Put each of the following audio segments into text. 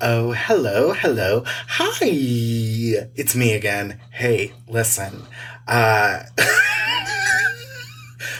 Oh, hello, hello. Hi. It's me again. Hey, listen. Uh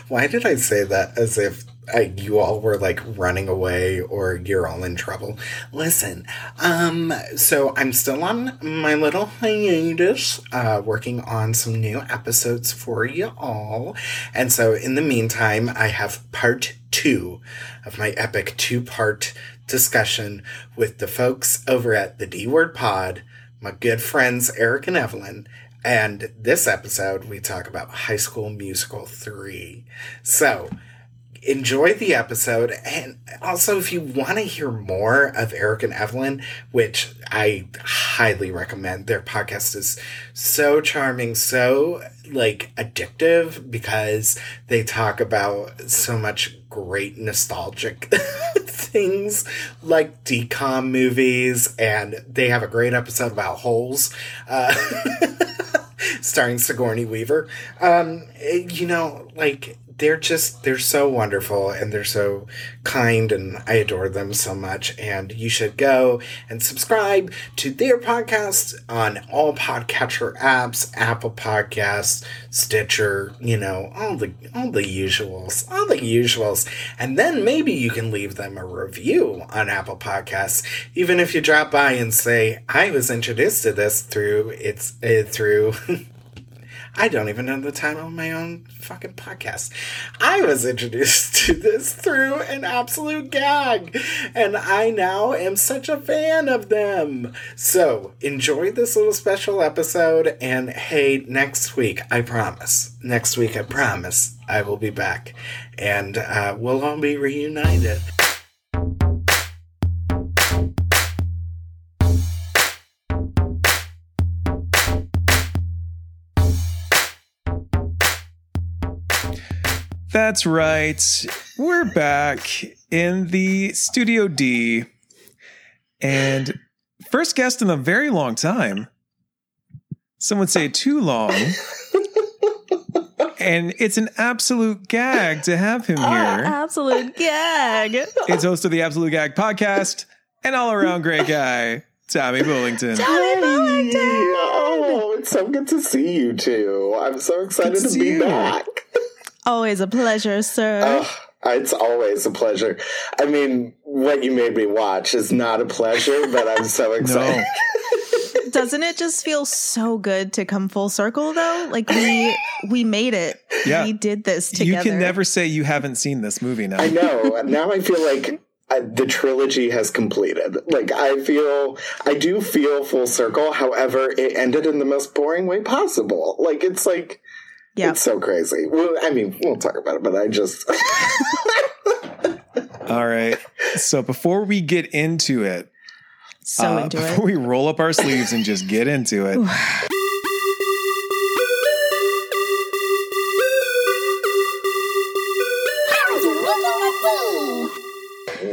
Why did I say that as if I, you all were like running away or you're all in trouble? Listen, um, so I'm still on my little hiatus, uh, working on some new episodes for you all. And so in the meantime, I have part two of my epic two part discussion with the folks over at the D Word Pod, my good friends Eric and Evelyn. And this episode, we talk about High School Musical 3. So, enjoy the episode. And also, if you want to hear more of Eric and Evelyn, which I highly recommend, their podcast is so charming, so like addictive because they talk about so much great nostalgic things like DCOM movies and they have a great episode about holes uh, starring sigourney weaver. Um, you know like they're just they're so wonderful and they're so kind and I adore them so much and you should go and subscribe to their podcast on all podcatcher apps, Apple Podcasts, Stitcher, you know, all the all the usuals, all the usuals. And then maybe you can leave them a review on Apple Podcasts even if you drop by and say I was introduced to this through it's uh, through I don't even know the title of my own fucking podcast. I was introduced to this through an absolute gag, and I now am such a fan of them. So enjoy this little special episode, and hey, next week, I promise, next week, I promise, I will be back, and uh, we'll all be reunited. That's right. We're back in the Studio D. And first guest in a very long time. Some would say too long. and it's an absolute gag to have him ah, here. Absolute gag. It's host of the Absolute Gag podcast and all around great guy, Tommy Bullington. Tommy Bullington. Oh, it's so good to see you two. I'm so excited Good to to be you. back. Always a pleasure, sir. Oh, it's always a pleasure. I mean, what you made me watch is not a pleasure, but I'm so excited. No. Doesn't it just feel so good to come full circle though? Like we we made it. Yeah. We did this together. You can never say you haven't seen this movie now. I know. Now I feel like uh, the trilogy has completed. Like I feel, I do feel full circle. However, it ended in the most boring way possible. Like it's like Yeah. it's so crazy. Well, I mean, we'll talk about it, but I just All right. So before we get into it, So uh, into before it. we roll up our sleeves and just get into it,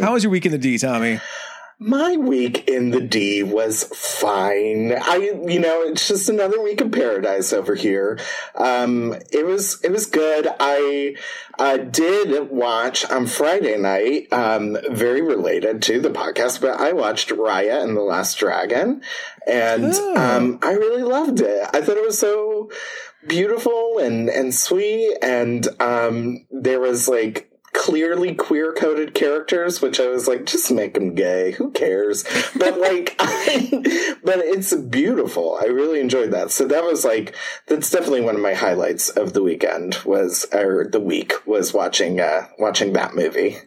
how was your week in the D, Tommy? My week in the D was fine. I, you know, it's just another week of paradise over here. Um, it was, it was good. I, uh, did watch on Friday night, um, very related to the podcast, but I watched Raya and the Last Dragon and, Oh. um, I really loved it. I thought it was so beautiful and, and sweet. And, um, there was like, clearly queer coded characters, which I was like, just make them gay. Who cares? But like, I, but it's beautiful. I really enjoyed that. So that was like, that's definitely one of my highlights of the weekend was, or the week was watching, uh, watching that movie.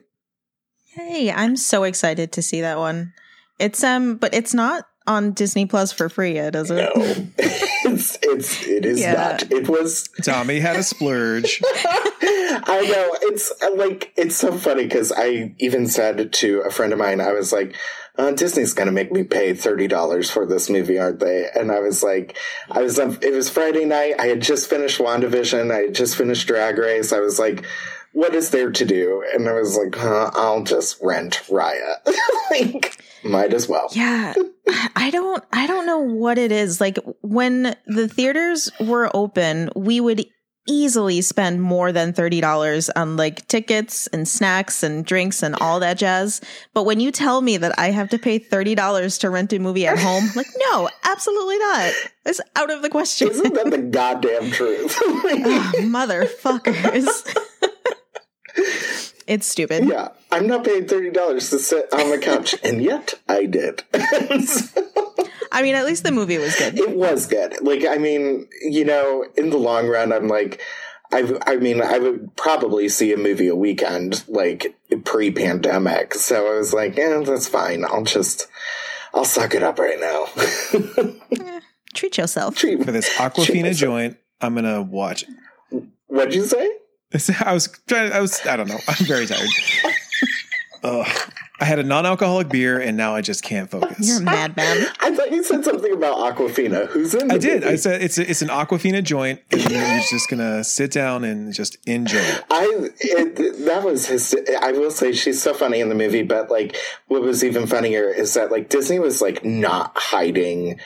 Hey, I'm so excited to see that one. It's um but it's not on Disney Plus for free yet, is it? No, it's, it's, it is Yeah. not. It was, Tommy had a splurge. I know it's uh, like it's so funny because I even said to a friend of mine, I was like, uh, "Disney's going to make me pay thirty dollars for this movie, aren't they?" And I was like, "I was on, it was Friday night. I had just finished Wandavision. I had just finished Drag Race. I was like." What is there to do? And I was like, huh, I'll just rent Raya. like, might as well. Yeah. I- don't I don't know what it is. Like when the theaters were open, we would easily spend more than $30 on like tickets and snacks and drinks and all that jazz. But when you tell me that I have to pay $30 to rent a movie at home, like, no, absolutely not. It's out of the question. Isn't that the goddamn truth? oh, motherfuckers. it's stupid. yeah, I'm not paying thirty dollars to sit on the couch, and yet I did. I mean, at least the movie was good. it was good. Like, I mean, you know, in the long run, I'm like, I, I mean, I would probably see a movie a weekend, like pre-pandemic. So I was like, yeah, that's fine. I'll just, I'll suck it up right now. Eh, treat yourself. Treat- For this Awkwafina myself. joint, I'm gonna watch. What'd you say? I was trying. I was. I don't know. I'm very tired. Ugh. I had a non-alcoholic beer, and now I just can't focus. You're a madman. I thought you said something about Awkwafina. Who's in? The I did. I said it's a, it's an Awkwafina joint, and you're just gonna sit down and just enjoy it. I it, that was his. I will say she's so funny in the movie, but like what was even funnier is that like Disney was like not hiding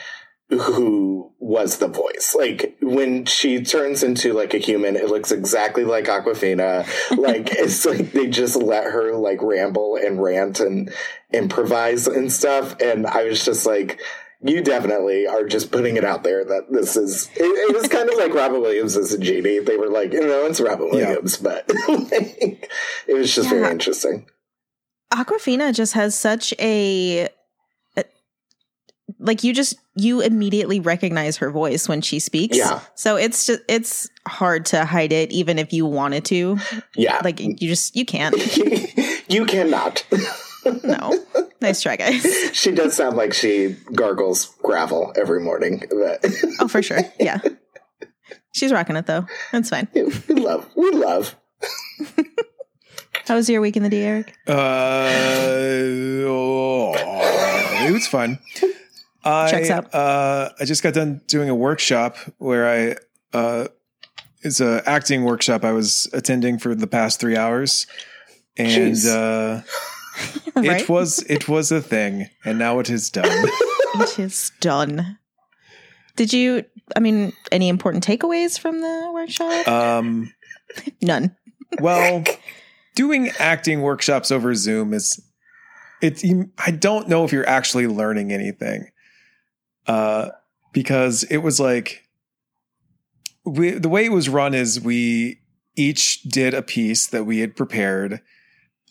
who was the voice. Like when she turns into like a human, it looks exactly like Awkwafina. Like it's like they just let her like ramble and rant and improvise and stuff. And I was just like. You definitely are just putting it out there that this is. It, it was kind of like Robin Williams as a genie. They were like, you know, it's Robin Yeah. Williams, but like, it was just Yeah. very interesting. Awkwafina just has such a- like you just you immediately recognize her voice when she speaks. Yeah. So it's just it's hard to hide it even if you wanted to. Yeah, Like you just you can't. you cannot. No. nice try, guys. she does sound like she gargles gravel every morning. But Oh, for sure. Yeah. She's rocking it though. That's fine. we love, we love. How was your week in the D, Eric? Uh, oh, it was fun. I, Checks out. Uh, I just got done doing a workshop where I uh, it's a acting workshop I was attending for the past three hours, and uh, right? it was it was a thing, and now it is done. it is done. Did you I mean any important takeaways from the workshop? um, None. well, doing acting workshops over Zoom is it's I don't know if you're actually learning anything. Uh because it was like we the way it was run is we each did a piece that we had prepared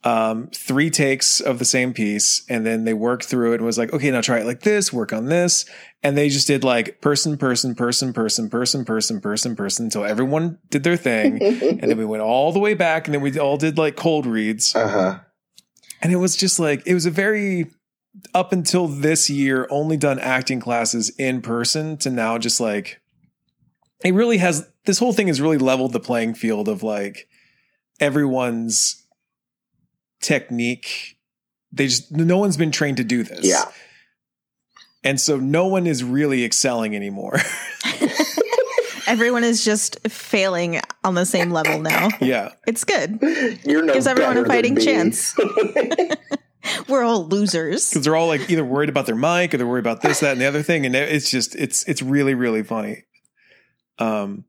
um three takes of the same piece and then they worked through it and was like okay now try it like this work on this. And they just did like person person person person person person person person until everyone did their thing. And then we went all the way back and then we all did like cold reads. Uh huh. and it was just like it was a very up until this year only done acting classes in person to now just like it really has this whole thing has really leveled the playing field of like everyone's technique they just no one's been trained to do this Yeah. and so no one is really excelling anymore Everyone is just failing on the same level now. yeah It's good. You're no Gives everyone a fighting chance. We're all losers. because they're all like either worried about their mic or they're worried about this that and the other thing and it's just it's it's really really funny um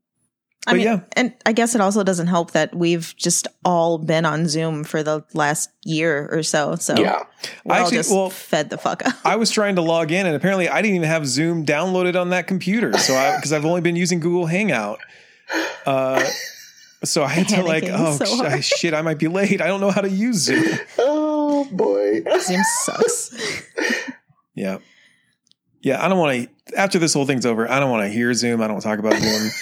I mean, yeah. and I guess it also doesn't help that we've just all been on Zoom for the last year or so. So yeah. we're all Actually, just well- fed the fuck up. I was trying to log in, and apparently I didn't even have Zoom downloaded on that computer. So I because I've only been using Google Hangout. Uh, so I had to like, oh so sh- hard. shit, I might be late. I don't know how to use Zoom. Oh boy. Zoom sucks. Yeah, yeah. I don't want to. After this whole thing's over, I don't want to hear Zoom. I don't want to talk about Zoom.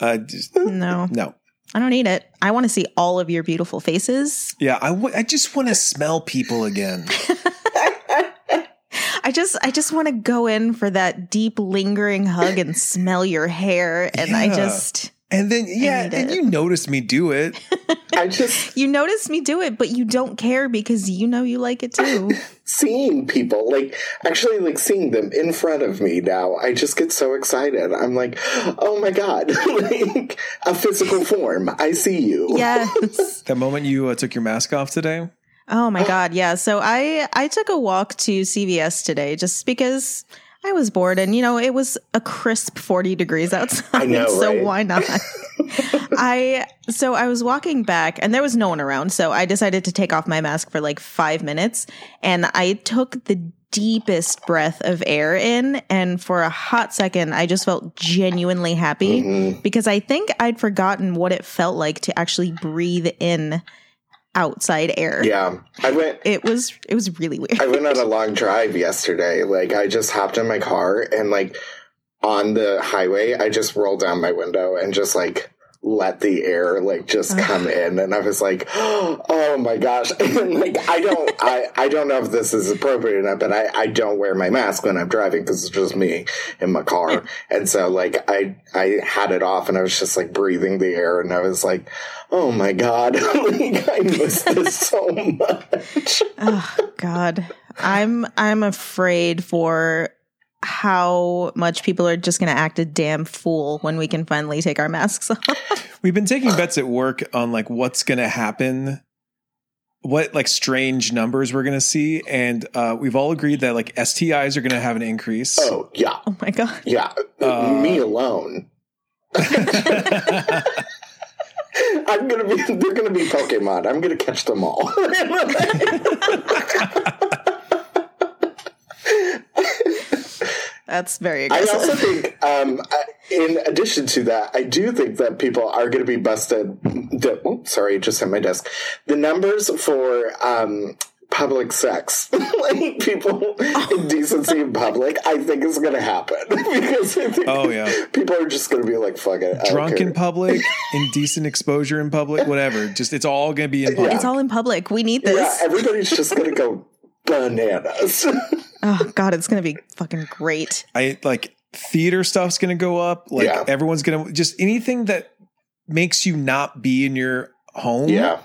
Uh, just, No, no. I don't need it. I want to see all of your beautiful faces. Yeah, I, w- I just want to smell people again. I just I just want to go in for that deep lingering hug and smell your hair and I just And then, yeah, need and you notice me do it. I just you notice me do it but you don't care because you know you like it too. seeing people, like actually like seeing them in front of me now, I just get so excited. I'm like, oh my God, like a physical form. I see you. yes. That moment you uh, took your mask off today. Oh my god, yeah. So I I took a walk to CVS today just because I was bored, and you know, it was a crisp 40 degrees outside. I know, so right? why not? I so I was walking back, and there was no one around. So I decided to take off my mask for like five minutes, and I took the deepest breath of air in, and for a hot second, I just felt genuinely happy Mhm. because I think I'd forgotten what it felt like to actually breathe in outside air. Yeah. I went It was it was really weird. I went on a long drive yesterday. Like I just hopped in my car and like on the highway, I just rolled down my window and just like let the air like just come in and I was like, oh my gosh. Like I don't I, I don't know if this is appropriate enough, but I, I don't wear my mask when I'm driving because it's just me in my car. And so like I I had it off and I was just like breathing the air and I was like, oh my God. like I miss this so much. oh god. I'm I'm afraid for how much people are just going to act a damn fool when we can finally take our masks off. We've been taking bets at work on like what's going to happen, what like strange numbers we're going to see, and uh, we've all agreed that like STIs are going to have an increase. Oh yeah. Oh my god. Yeah, Uh, me alone. I'm gonna be. They're gonna be Pokemon. I'm gonna catch them all. That's very I also think, um, in addition to that, I do think that people are going to be busted. The, oh, sorry, just hit my desk. The numbers for um, public sex, like people indecency in public, I think is going to happen because I think Oh, yeah. people are just going to be like, "Fuck it." Drunk in public, indecent exposure in public, whatever. Just it's all going to be in public. it's all in public. We need this. Yeah, this. everybody's just going to go bananas. oh god, it's going to be fucking great. I like theater stuff's going to go up. Like Yeah. everyone's going to just anything that makes you not be in your home. yeah.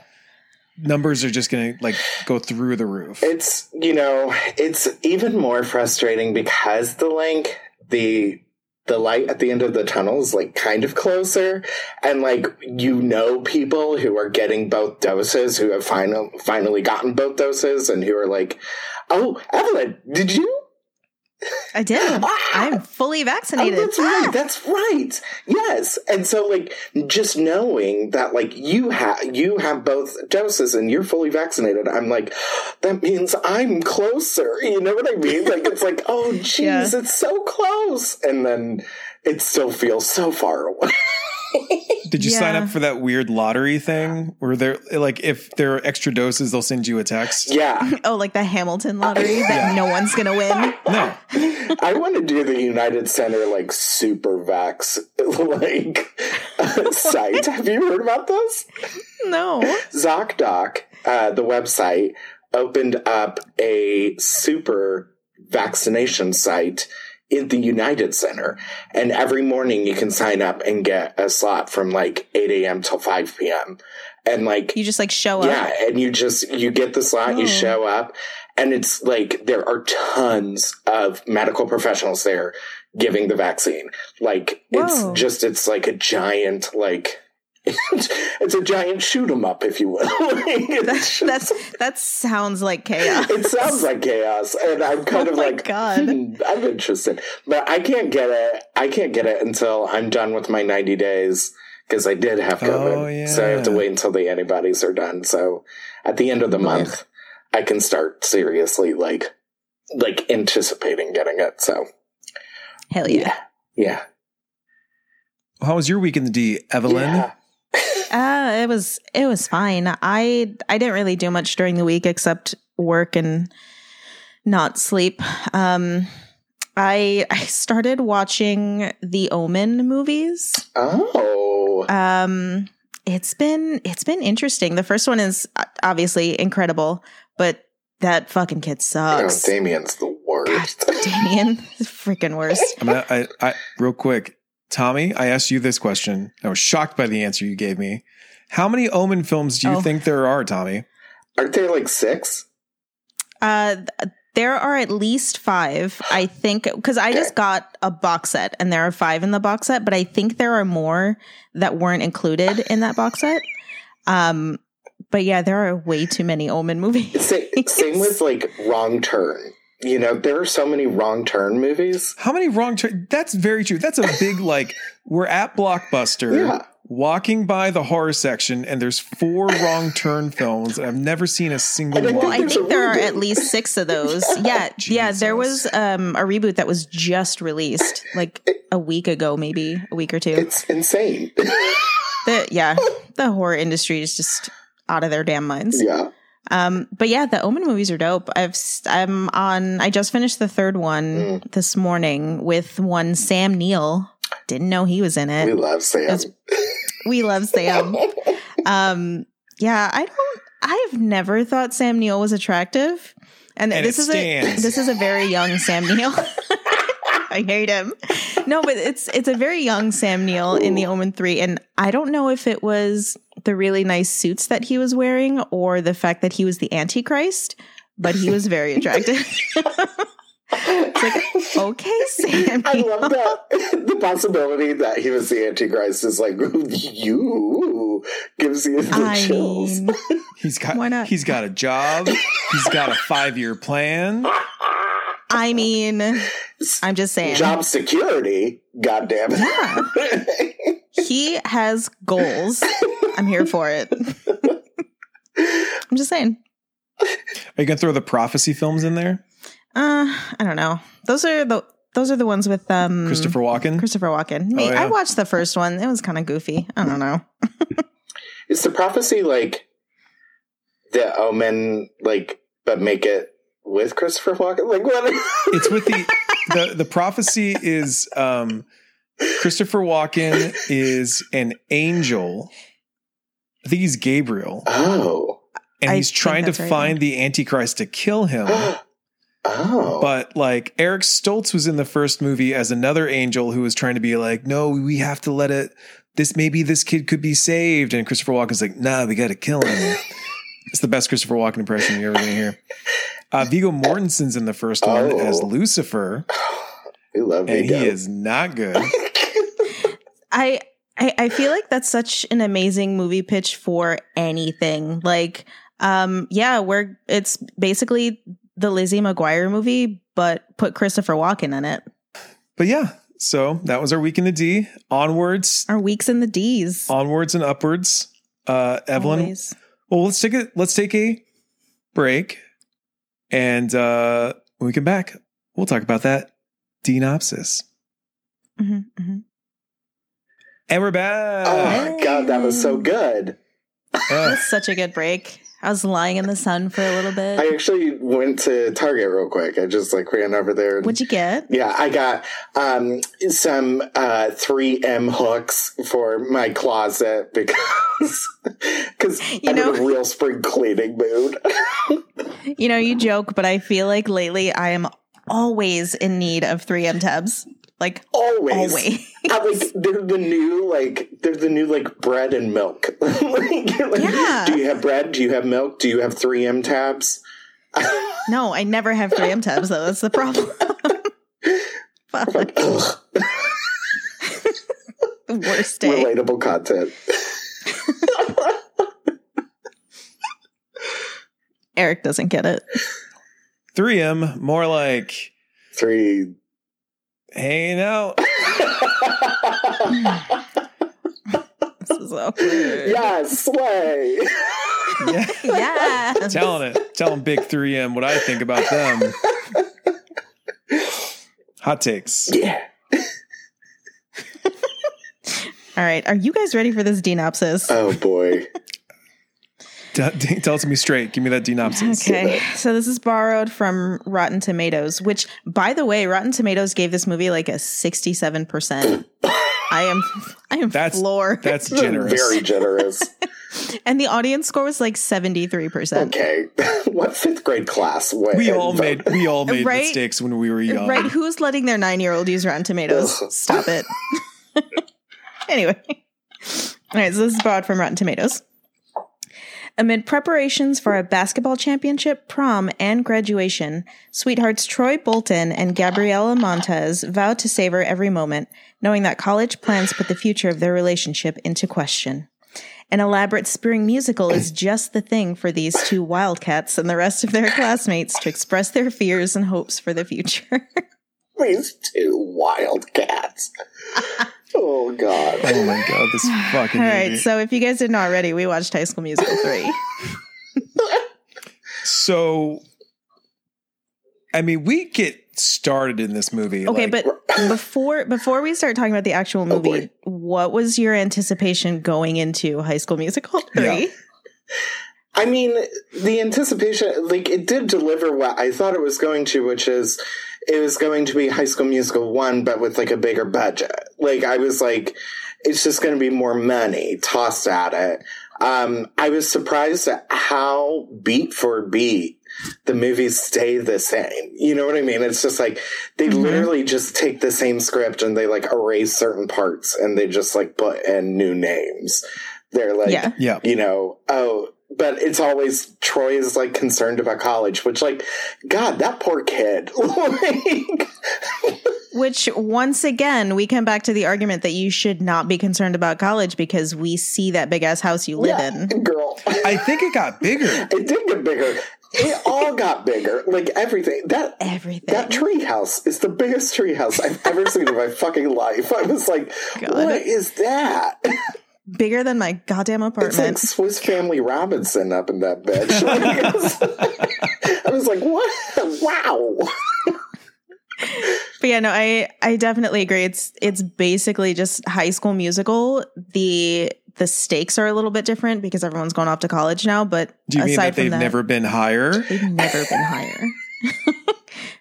numbers are just going to like go through the roof. It's you know, it's even more frustrating because the link, the the light at the end of the tunnel is like kind of closer. And like you know people who are getting both doses who have final, finally gotten both doses and who are like oh evelyn did you I did. Ah! I'm fully Oh, vaccinated. that's right. That's right. Yes. And so like just knowing that like you have you have both doses and you're fully vaccinated, I'm like, that means I'm closer. You know what I mean? Like it's like, oh jeez, Yeah. it's so close. And then it still feels so far away. Did you sign up for that weird lottery thing where they're like, if there are extra doses, they'll send you a text? yeah. Oh, like the Hamilton lottery that no one's going to win. No. I want to do the United Center like super vax like site. Have you heard about this? No. ZocDoc, uh, the website, opened up a super vaccination site in the United Center. And every morning you can sign up and get a slot from like 8 a.m. till 5 p.m. And like, You just like show up. yeah, and you just, you get the slot, you Oh. show up, and it's like there are tons of medical professionals there giving the vaccine. Like, Whoa. it's just, it's like a giant, like, it's a giant shoot 'em up, if you will. It's That's, that's that sounds like chaos. it sounds like chaos, and I'm kind Oh of like, God. hmm, I'm interested, but I can't get it. I can't get it until I'm done with my 90 days because I did have COVID, Oh, yeah. so I have to wait until the antibodies are done. So at the end of the month, I can start seriously like like anticipating getting it. So Hell yeah. yeah, How was your week in the D, Evelyn? yeah. Uh, it was it was fine. I I didn't really do much during the week except work and not sleep. Um I I started watching the Omen movies. Oh, Um it's been it's been interesting. The first one is obviously incredible, but that fucking kid sucks. Damien's the worst. Damien is freaking worst. I'm gonna, I, I, real quick, Tommy, I asked you this question. I was shocked by the answer you gave me. How many Omen films do you Oh. think there are, Tommy? Aren't there like six? Uh, there are at least five, I think, because I just got a box set and there are five in the box set, but I think there are more that weren't included in that box set. Um, but yeah, there are way too many Omen movies. Sa- same with like Wrong Turn. You know, there are so many wrong turn movies. How many wrong turn? That's very true. That's a big like. We're at Blockbuster, Yeah. walking by the horror section, and there's four wrong turn films. and I've never seen a single one. Well. I think there are at least six of those. Yeah, yeah. There was um, a reboot that was just released like a week ago, maybe a week or two. It's insane. The yeah, the horror industry is just out of their damn minds. yeah. Um, but yeah, the Omen movies are dope. I've I'm on. I just finished the third one Mm. this morning with one Sam Neill. Didn't know he was in it. We love Sam. It's- We love Sam. Um, yeah, I don't. I've never thought Sam Neill was attractive, and, And this it is a this is a very young Sam Neill. I hate him. No, but it's it's a very young Sam Neill in the Omen three, and I don't know if it was the really nice suits that he was wearing or the fact that he was the Antichrist, but he was very attractive. it's like okay, Sam. I love that the possibility that he was the Antichrist is like you gives you the I chills. mean, He's got. Why not? He's got a job. He's got a five year plan. I mean, I'm just saying. Job security, god damn it. Yeah. he has goals. I'm here for it. I'm just saying. Are you gonna throw the prophecy films in there? Uh, I don't know. Those are the those are the ones with um Christopher Walken. Christopher Walken. Me, Oh, yeah. I watched the first one. It was kind of goofy. I don't know. Is the prophecy like the omen like but make it with Christopher Walken? Like what it's with the the the prophecy is um Christopher Walken is an angel. I think he's Gabriel, Oh. and I he's think trying to right, find the Antichrist to kill him. oh. But like Eric Stoltz was in the first movie as another angel who was trying to be like, no, we have to let it. This maybe this kid could be saved, and Christopher Walken's like, nah, we got to kill him. it's the best Christopher Walken impression you're ever going to hear. Uh, Viggo Mortensen's in the first one Oh. as Lucifer, we love and Viggo. he is not good. I, I I feel like that's such an amazing movie pitch for anything. Like, um, yeah, we're it's basically the Lizzie McGuire movie, but put Christopher Walken in it. But yeah, so that was our week in the D. Onwards, Our weeks in the D's. onwards and upwards. Uh, Evelyn, Always. well, let's take a let's take a break, and uh, when we come back, we'll talk about that denopsis. Mhm, mhm. And we're back. Oh my god, that was so good. Uh, That's such a good break. I was lying in the sun for a little bit. I actually went to Target real quick. I just like ran over there. and- What'd you get? yeah, I got um, some uh, 3M hooks for my closet because because I'm know- in a real spring cleaning mood. You know, you joke, but I feel like lately I am always in need of 3M tabs. Like always, always. I, like they're the new like they're the new like bread and milk. like, like, Yeah. Do you have bread? Do you have milk? Do you have 3M tabs? No, I never have 3M tabs though. That's the problem. Fuck. Ugh, The worst day. relatable content. Eric doesn't get it. 3M, more like Three. hanging out. This is awkward. yeah, slay. Yeah. Yeah. telling it, telling Big 3M what I think about them. Hot takes. yeah. All right. Are you guys ready for this denopsis? Oh boy. T- t- tell it to me straight. Give me that denopsis. Okay, so this is borrowed from Rotten Tomatoes, which, by the way, Rotten Tomatoes gave this movie like a sixty-seven percent. I am, I am That's- floored. That's generous. Very generous. and the audience score was like seventy-three percent. Okay. what fifth grade class? went we all made we all made Right? mistakes when we were young. Right? Who's letting their nine-year-old use Rotten Tomatoes? Stop it. anyway, all right. So this is borrowed from Rotten Tomatoes. Amid preparations for a basketball championship, prom, and graduation, sweethearts Troy Bolton and Gabriella Montez vow to savor every moment, knowing that college plans put the future of their relationship into question. An elaborate spring musical is just the thing for these two wildcats and the rest of their classmates to express their fears and hopes for the future. These two wildcats. Oh god. Oh my god, this fucking All right, movie. so if you guys didn't already, we watched High School Musical 3. So, I mean, we get started in this movie. Okay, like- but before before we start talking about the actual Oh, movie, boy. what was your anticipation going into High School Musical 3? Yeah. I mean, the anticipation, like, it did deliver what I thought it was going to, which is it was going to be High School Musical 1, but with, like, a bigger budget. Like, I was like, it's just going to be more money tossed at it. Um, I was surprised at how beat for beat the movies stay the same. You know what I mean? It's just like they Mhm. literally just take the same script and they like erase certain parts and they just like put in new names. They're like, Yeah. yeah. you know, oh, but it's always Troy is like concerned about college, which like, God, that poor kid. like, Which once again, we come back to the argument that you should not be concerned about college because we see that big ass house you live yeah, in. girl. I think it got bigger. it did get bigger. It all got bigger. Like everything. That Everything. that tree house is the biggest tree house I've ever seen in my fucking life. I was like, God. what is that? Bigger than my goddamn apartment. It's like. Swiss Family Robinson up in that bed. I was like, what? Wow. But yeah, no, I I definitely agree. It's it's basically just high school musical. The the stakes are a little bit different because everyone's going off to college now, but Do you mean that they've that, never been higher? They've never been higher. but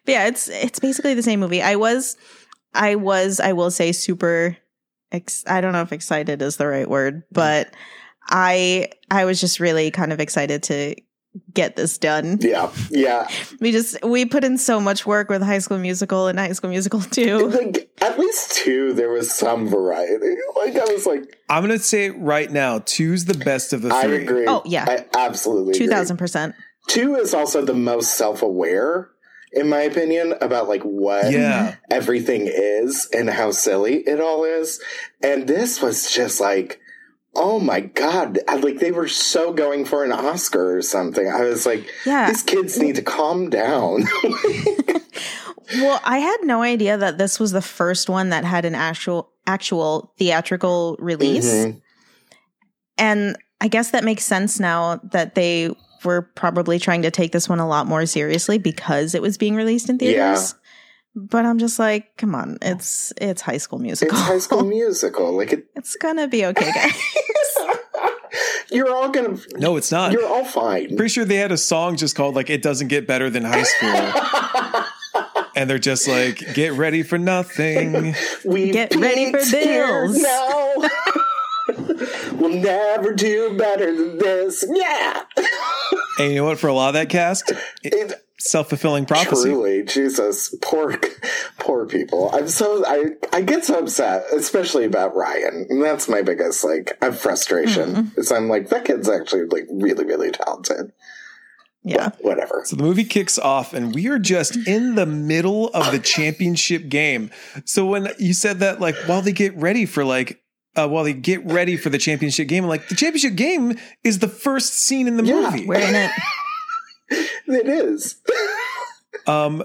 yeah, it's it's basically the same movie. I was I was I will say super ex- I don't know if excited is the right word, mm. but I I was just really kind of excited to get this done. Yeah. Yeah. We just we put in so much work with High School Musical and High School Musical 2. Like, at least two, there was some variety. Like, I was like, I'm gonna say it right now. Two's the best of the I three. agree. Oh, yeah. I absolutely 2000%. Two is also the most self aware, in my opinion, about like what Yeah. everything is and how silly it all is. And this was just like, oh my God. I- Like they were so going for an Oscar or something. I was like, Yeah. these kids need to calm down. Well, I had no idea that this was the first one that had an actual actual theatrical release. Mhm. And I guess that makes sense now that they were probably trying to take this one a lot more seriously because it was being released in theaters. But I'm just like, come on, it's it's high school musical. It's high school musical. Like it, it's gonna be okay, guys. you're all gonna, No, it's not. you're all fine. Pretty sure they had a song just called like "It Doesn't Get Better Than High School," and they're just like, "Get ready for nothing." We Get ready for bills. now. We'll never do better than this. Yeah. And you know what? For a lot of that cast, It, self fulfilling prophecy. truly, Jesus, poor, poor people. I'm so I I get so upset, especially about Ryan. And that's my biggest like frustration. Mm-hmm. Is I'm like that kid's actually like really really talented. Yeah. But whatever. So the movie kicks off, and we are just in the middle of the championship game. So when you said that, like, while they get ready for like, uh, while they get ready for the championship game, like the championship game is the first scene in the Yeah. movie. We're in it. It is. Um,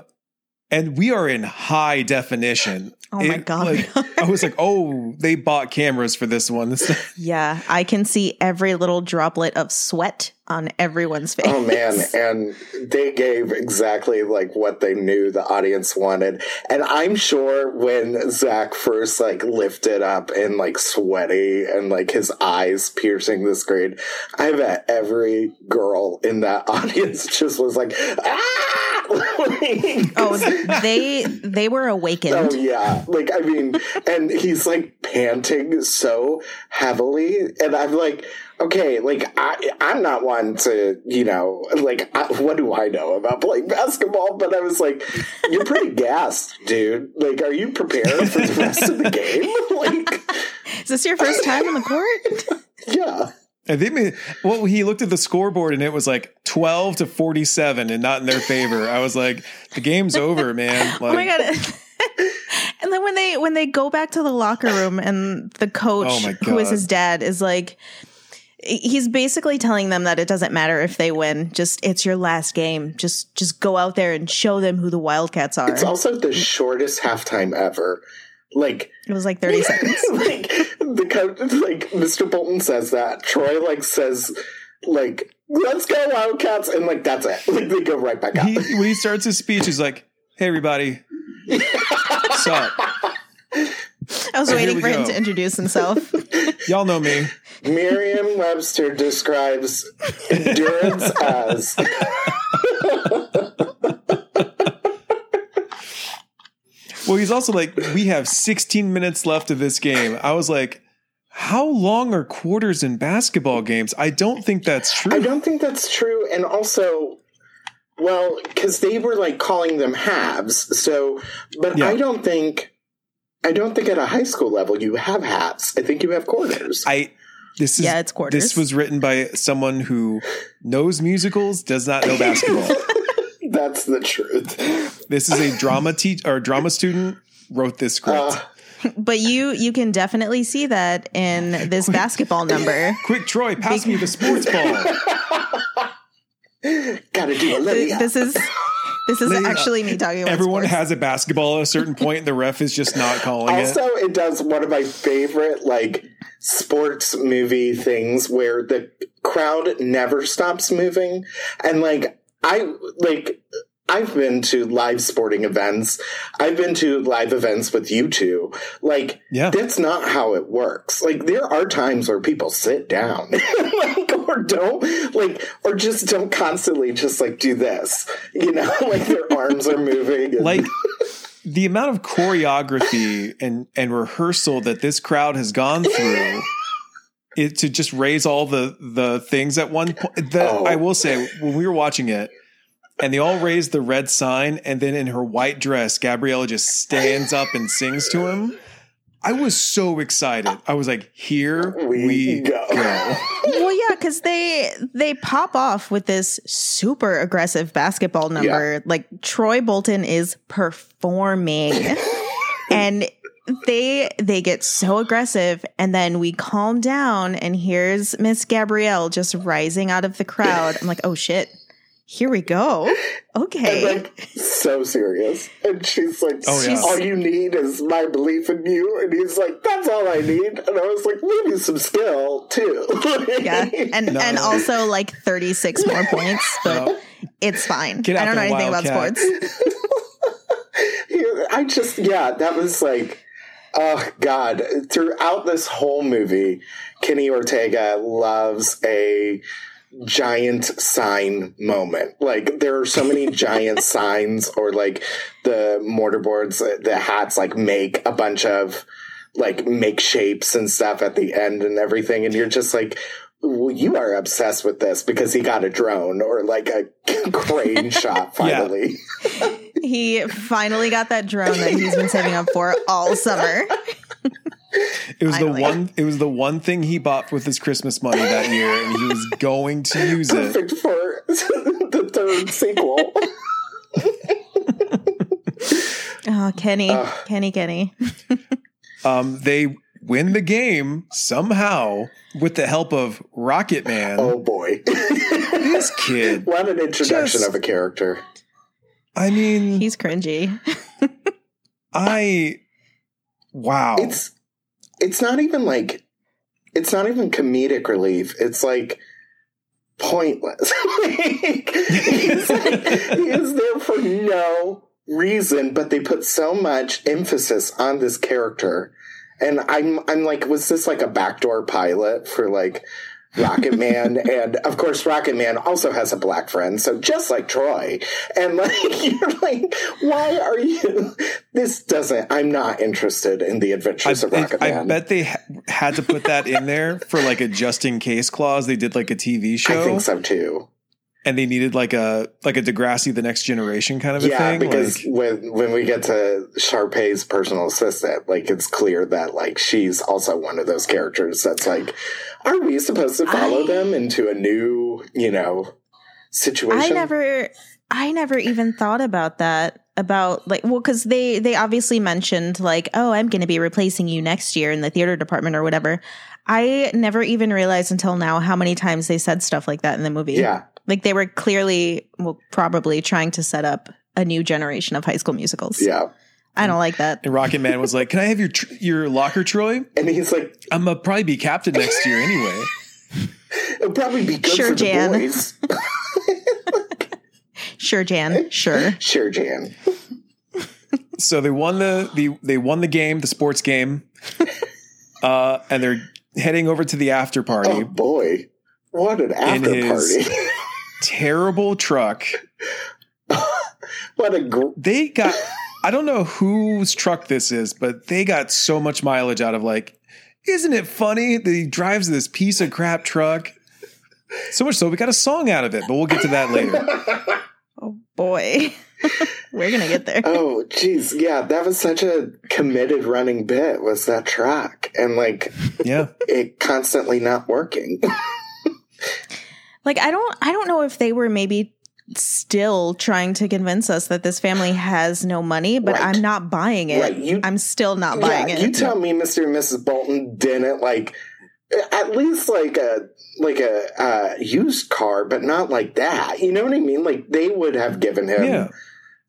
and we are in high definition. Oh my It, God. like, I was like, oh, they bought cameras for this one. Yeah. I can see every little droplet of sweat on everyone's face. Oh man, and they gave exactly like what they knew the audience wanted. And I'm sure when Zach first like lifted up and like sweaty and like his eyes piercing the screen, I bet every girl in that audience just was like, ah! Oh, they they were awakened. Oh yeah, like I mean, and he's like panting so heavily, and I'm like, okay, like I, I'm not one to, you know, like I, what do I know about playing basketball? But I was like, you're pretty gassed, dude. Like, are you prepared for the rest of the game? like, Is this your first time on the court? yeah, and they made, well, he looked at the scoreboard and it was like 12 to 47 and not in their favor. I was like, the game's over, man. Like, oh my god. and then when they when they go back to the locker room and the coach Oh who is his dad is like he's basically telling them that it doesn't matter if they win. Just it's your last game. Just just go out there and show them who the Wildcats are. It's also the shortest halftime ever. Like it was like 30 seconds. like the coach like Mr. Bolton says that. Troy like says like let's go Wildcats and like that's it. Like they go right back out. He, when he starts his speech, he's like, "Hey everybody, what's up? I was waiting we for him to introduce himself. Y'all know me." Merriam Webster describes endurance as Well, he's also like, "We have 16 minutes left of this game." I was like, "How long are quarters in basketball games?" I don't think that's true. I don't think that's true. And also, well, because they were like calling them halves. So, but Yeah. I don't think, I don't think at a high school level you have hats. I think you have quarters. I this is Yeah, it's quarters. This was written by someone who knows musicals, does not know basketball. That's the truth. this is a drama teacher or drama student wrote this script. Uh, but you you can definitely see that in this basketball number. Quick, Troy, pass me the sports ball. gotta do a Lydia. This is this is actually me talking about Everyone sports. has a basketball at a certain point, and the ref is just not calling Also, it. it does one of my favorite like sports movie things where the crowd never stops moving, and like I like. I've been to live sporting events. I've been to live events with you two. Like, Yeah. that's not how it works. Like, there are times where people sit down, like, or don't, like, or just don't constantly just like do this. You know, like their arms are moving. and- Like the amount of choreography and and rehearsal that this crowd has gone through. It, to just raise all the the things at one point. The, Oh. I will say when we were watching it, and they all raised the red sign, and then in her white dress, Gabriella just stands up and sings to him. I was so excited. I was like, "Here we, We go." go. well, yeah, because they they pop off with this super aggressive basketball number. Like Troy Bolton is performing, and they they get so aggressive, and then we calm down, and here's Miss Gabrielle just rising out of the crowd. I'm like, oh shit, here we go. Okay, and like so serious. And she's like, Oh, yeah. all you need is my belief in you. And he's like, that's all I need. And I was like, maybe some skill too. yeah, and No. and also like 36 more points, but No. it's fine. Get I don't know anything about Wildcat. sports. I just, yeah, that was like, oh God. Throughout this whole movie, Kenny Ortega loves a giant sign moment. Like there are so many giant signs or like the mortarboards, uh, the hats like make a bunch of like make shapes and stuff at the end and everything. And you're just like, well, you are obsessed with this because he got a drone or like a crane shot finally. He finally got that drone that he's been saving up for all summer. It was Finally. the one. It was the one thing he bought with his Christmas money that year, and he was going to use it. For the third sequel. Oh, Kenny, Ugh. Kenny, Kenny. Um, they win the game somehow with the help of Rocket Man. oh boy. This kid. what an introduction Just- of a character. I mean, He's cringy. I. Wow. It's it's not even like it's not even comedic relief. It's like pointless. Like, he's like, he is there for no reason, but they put so much emphasis on this character. And I'm I'm like, was this like a backdoor pilot for like Rocket Man? and of course Rocket Man also has a black friend, so just like Troy. And like you're like, why are you this doesn't I'm not interested in the I, adventures of Rocket I Man. I bet they ha- had to put that in there for like a just in case clause. They did like a TV show, I think so too. And they needed like a like a Degrassi, the next generation kind of a Yeah, thing. because like, when when we get to Sharpay's personal assistant, like it's clear that like she's also one of those characters that's like, are we supposed to follow I- them into a new, you know, situation? I never, I never even thought about that. About like, well, because they they obviously mentioned like, oh, I'm going to be replacing you next year in the theater department or whatever. I never even realized until now how many times they said stuff like that in the movie. Yeah. Like they were clearly, well, probably trying to set up a new generation of high school musicals. Yeah. I don't like that. And Rocket Man was like, "Can I have your tr- your locker, Troy? And he's like, I'm gonna probably be captain next year anyway." it'll probably be good Sure, for Jan. the boys. Sure, Jan. Sure. sure, Jan. So they won the, the they won the game, the sports game, uh, and they're heading over to the after party. Oh boy. What an after his- party. Terrible truck. what a gr- They got. I don't know whose truck this is, but they got so much mileage out of like. Isn't it funny that he drives this piece of crap truck? So much so we got a song out of it, but we'll get to that later. Oh boy. We're going to get there. Oh, geez. Yeah, that was such a committed running bit, was that track. And like Yeah. it constantly not working. Like I don't I don't know if they were maybe still trying to convince us that this family has no money, but Right. I'm not buying it. Right, you- I'm still not buying yeah, it. you tell me Mr. and Mrs. Bolton didn't like at least like a like a uh, used car, but not like that. You know what I mean? Like they would have given him Yeah.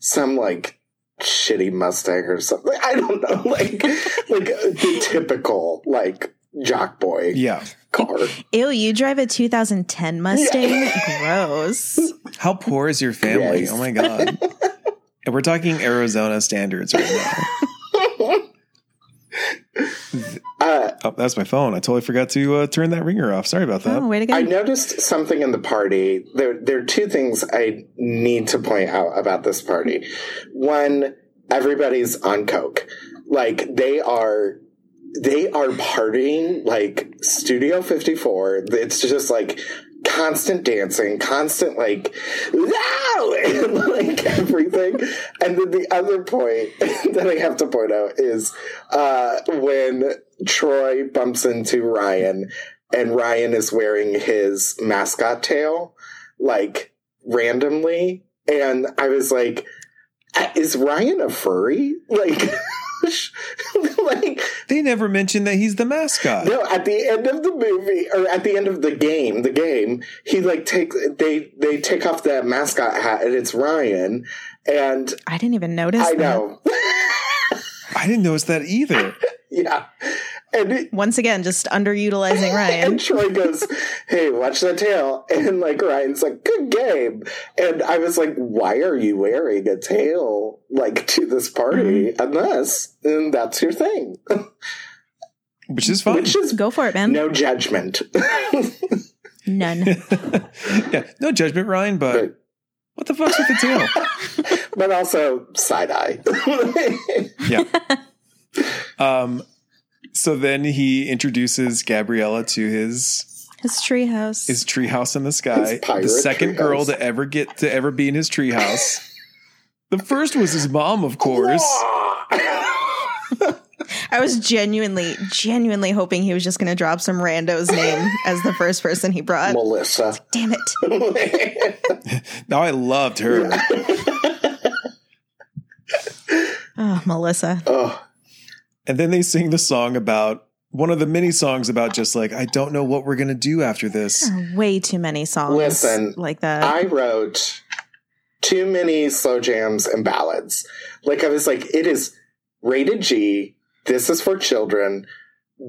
some like shitty Mustang or something. I don't know, like like the typical like jock boy Yeah. car. Ew, you drive a 2010 Mustang? Gross. How poor is your family? Yes. Oh my god. and we're talking Arizona standards right now. Uh, Oh, that's my phone. I totally forgot to uh, turn that ringer off. Sorry about that. Oh, way to go. I noticed something in the party. There, there are two things I need to point out about this party. One, everybody's on coke. Like they are, they are partying like Studio 54. It's just like constant dancing, constant like, wow, and like everything. And then the other point that I have to point out is uh, when Troy bumps into Ryan and Ryan is wearing his mascot tail like randomly. And I was like, is Ryan a furry? Like, like They never mentioned that he's the mascot. no, at the end of the movie or at the end of the game, the game, he like takes they they take off that mascot hat and it's Ryan. And I didn't even notice I that. know. I didn't notice that either. yeah. And it, Once again, just underutilizing Ryan. And Troy goes, Hey, watch that tail. And like Ryan's like, Good game. And I was like, Why are you wearing a tail like to this party? Unless and that's your thing. Which is fine. Which is Go for it, man. no judgment. None. yeah. No judgment, Ryan, but but, what the fuck's with the tail? but also side eye. Yeah. Um so then he introduces Gabriella to his His treehouse. his treehouse in the sky. His The second girl treehouse. to ever get to ever be in his treehouse. the first was his mom, of course. I was genuinely, genuinely hoping he was just going to drop some rando's name as the first person he brought. Melissa. Damn it. Now I loved her. Oh, Melissa. oh, And then they sing the song about one of the many songs about just like, I don't know what we're going to do after this. Way too many songs Listen, like that. I wrote too many slow jams and ballads. Like I was like, it is rated G. This is for children.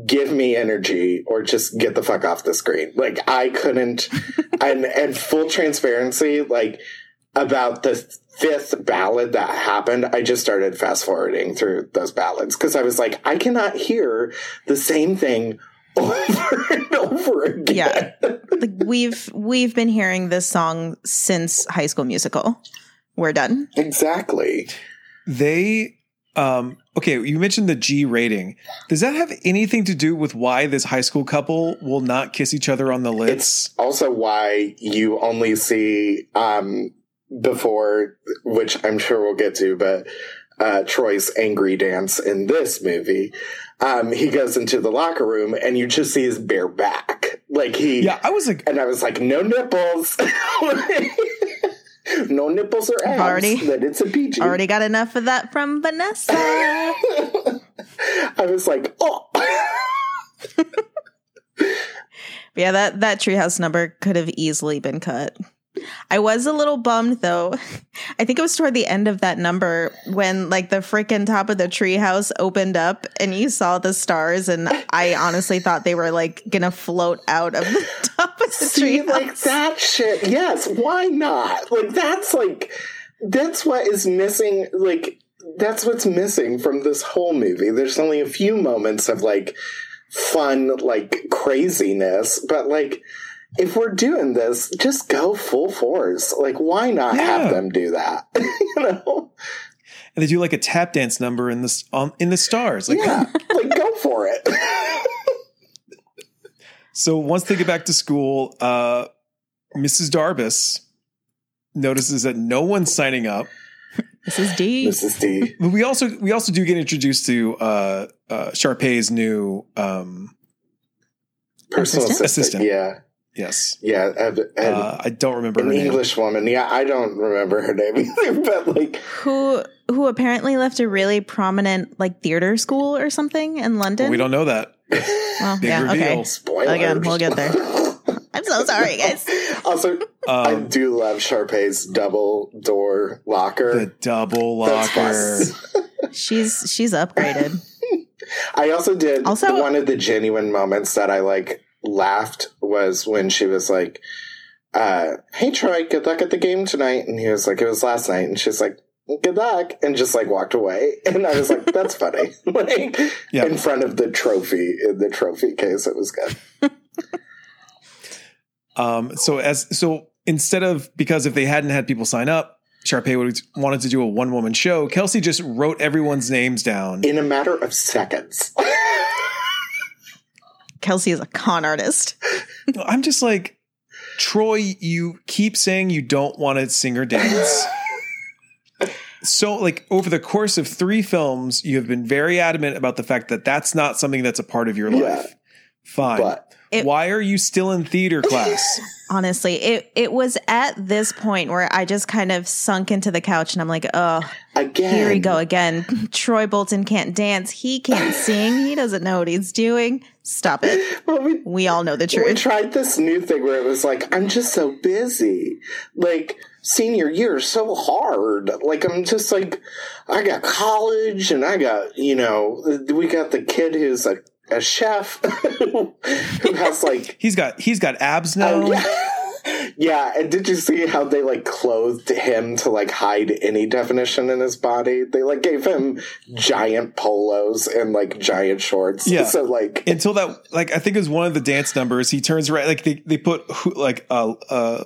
Give me energy or just get the fuck off the screen. Like I couldn't and and full transparency, like about the fifth ballad that happened, I just started fast forwarding through those ballads because I was like, I cannot hear the same thing over and over again. Yeah. like we've we've been hearing this song since High School Musical. We're done. Exactly. They, um, okay, you mentioned the G rating. Does that have anything to do with why this high school couple will not kiss each other on the lips? It's also why you only see um before which I'm sure we'll get to, but uh Troy's angry dance in this movie. Um he goes into the locker room and you just see his bare back. Like he yeah, I was like, and I was like, no nipples. no nipples or abs. Already- Then it's a PG. Already got enough of that from Vanessa. I was like, oh Yeah, that that treehouse number could have easily been cut. I was a little bummed though. I think it was toward the end of that number when like the freaking top of the treehouse opened up and you saw the stars and I honestly thought they were like gonna float out of the top of the See, treehouse. like that shit. Yes, why not? Like that's like that's what is missing. Like that's what's missing from this whole movie. There's only a few moments of like fun, like craziness, but like if we're doing this, just go full force. Like, why not Yeah. have them do that? you know? And they do like a tap dance number in the um, in the stars. Like, Yeah, like go for it. so once they get back to school, uh, Mrs. Darbus notices that no one's signing up. this is D. Mrs. D. But we also we also do get introduced to uh, uh, Sharpay's new um, Personal Assistant? assistant. Assistant. Yeah, yes. yeah. And, and Uh, I don't remember her an name. English woman. Yeah, I don't remember her name either, but like, who who apparently left a really prominent like theater school or something in London. We don't know that. Well, Big yeah, reveal. okay. spoilers. Again, we'll get there. I'm so sorry, guys. also, I Um, do love Sharpay's double door locker. the double locker. She's she's upgraded. I also did Also- one of the genuine moments that I like laughed was when she was like, uh, "Hey Troy, good luck at the game tonight," and he was like, "It was last night," and she's like. Good luck, and just like walked away, and I was like, "That's funny." like Yeah. in front of the trophy in the trophy case, it was good. Um, so as so instead of because if they hadn't had people sign up, Sharpay would wanted to do a one woman show. Kelsey just wrote everyone's names down. In a matter of seconds, Kelsey is a con artist. I'm just like, Troy, you keep saying you don't want to sing or dance. so, like, over the course of three films, you have been very adamant about the fact that that's not something that's a part of your Yeah. life. Fine. but It- Why are you still in theater class? Honestly, it it was at this point where I just kind of sunk into the couch and I'm like, oh, again, here we go again. Troy Bolton can't dance. He can't sing. He doesn't know what he's doing. Stop it. Well, we We all know the truth. We tried this new thing where it was like, I'm just so busy. Like, senior year is so hard. Like, I'm just like, I got college and I got, you know, we got the kid who's a, a chef who has like, He's got he's got abs now. oh, yeah. yeah. And did you see how they like clothed him to like hide any definition in his body? They like gave him giant polos and like giant shorts. Yeah. So, like, Until that, like I think it was one of the dance numbers. He turns right like they they put hu- like uh, uh,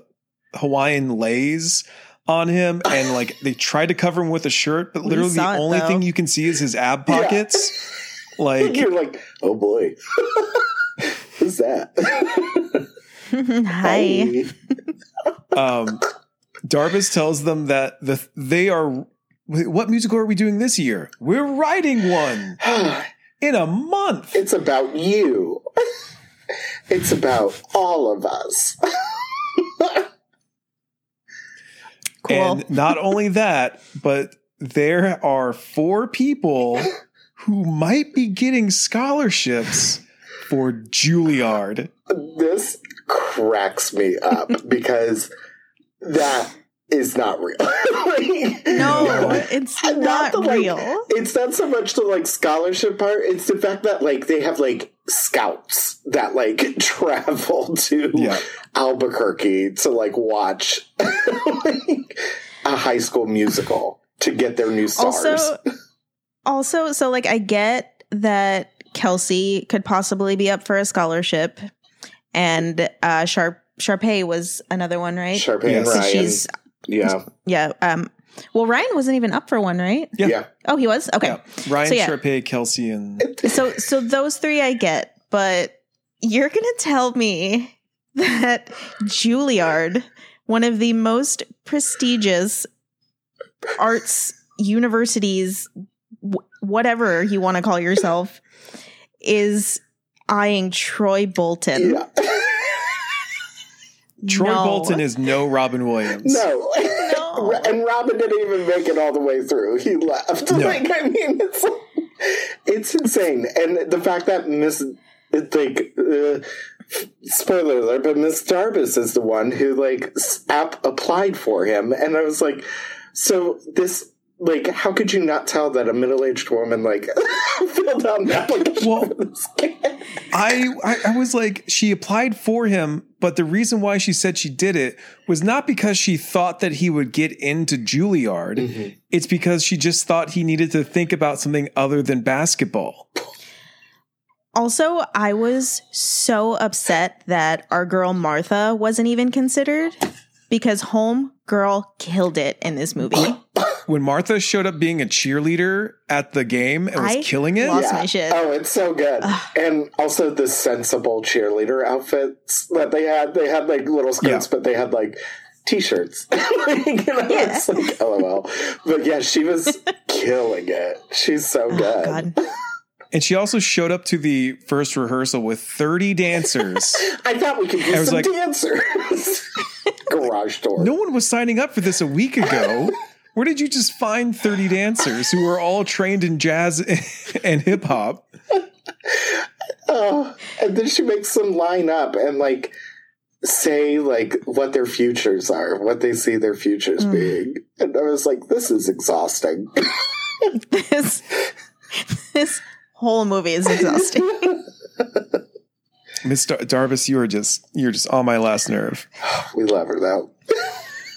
Hawaiian leis on him, and like they tried to cover him with a shirt, but literally the saw it, only thing you can see is his ab Yeah. pockets. Like you're like, oh boy. Who's that? Hi. um, Darbus tells them that the they are. What musical are we doing this year? We're writing one in a month. it's about you. It's about all of us. Cool. And not only that, but there are four people who might be getting scholarships for Juilliard. This cracks me up because that is not real. Like, no, it's Not not, the, like, real. It's not so much the like scholarship part, it's the fact that like they have like scouts that like travel to Yeah. Albuquerque to like watch like, a high school musical to get their new stars. Also, also, so like I get that Kelsey could possibly be up for a scholarship, and uh, Sharp Sharpay was another one, right? Sharpay Yeah, and so So Ryan. she's yeah. yeah. Um, well, Ryan wasn't even up for one, right? Yeah. Yeah. Oh, he was. Okay. Yeah. Ryan So, yeah. Sharpay, Kelsey, and So so those three I get, but you're gonna tell me that Juilliard, one of the most prestigious arts universities, w- whatever you want to call yourself, is eyeing Troy Bolton. Yeah. Troy No. Bolton is no Robin Williams. No. No. and Robin didn't even make it all the way through. He left. No. Like, I mean, it's it's insane. And the fact that Miss, it's like, uh, spoiler alert, but Miss Darbus is the one who like app applied for him, and I was like, so this. Like, how could you not tell that a middle-aged woman like filled out an application Well, for this? I, I I was like, she applied for him, but the reason why she said she did it was not because she thought that he would get into Juilliard. Mm-hmm. It's because she just thought he needed to think about something other than basketball. Also, I was so upset that our girl Martha wasn't even considered because Home Girl killed it in this movie. When Martha showed up being a cheerleader at the game and was I killing it, lost my shit. Oh, it's so good. and also the sensible cheerleader outfits that they had. They had like little skirts, Yeah. but they had like t-shirts. Like, you know, Yeah. It's like LOL. But yeah, she was killing it. She's so oh, good. God. and she also showed up to the first rehearsal with 30 dancers. I thought we could use some like- dancers. Garage door. no one was signing up for this a week ago. Where did you just find 30 dancers who are all trained in jazz and hip hop? Oh, and then she makes them line up and like say like what their futures are, what they see their futures Mm. being. And I was like, this is exhausting. This this whole movie is exhausting. Miss Dar- Darbus, you are just you're just on my last nerve. we love her though.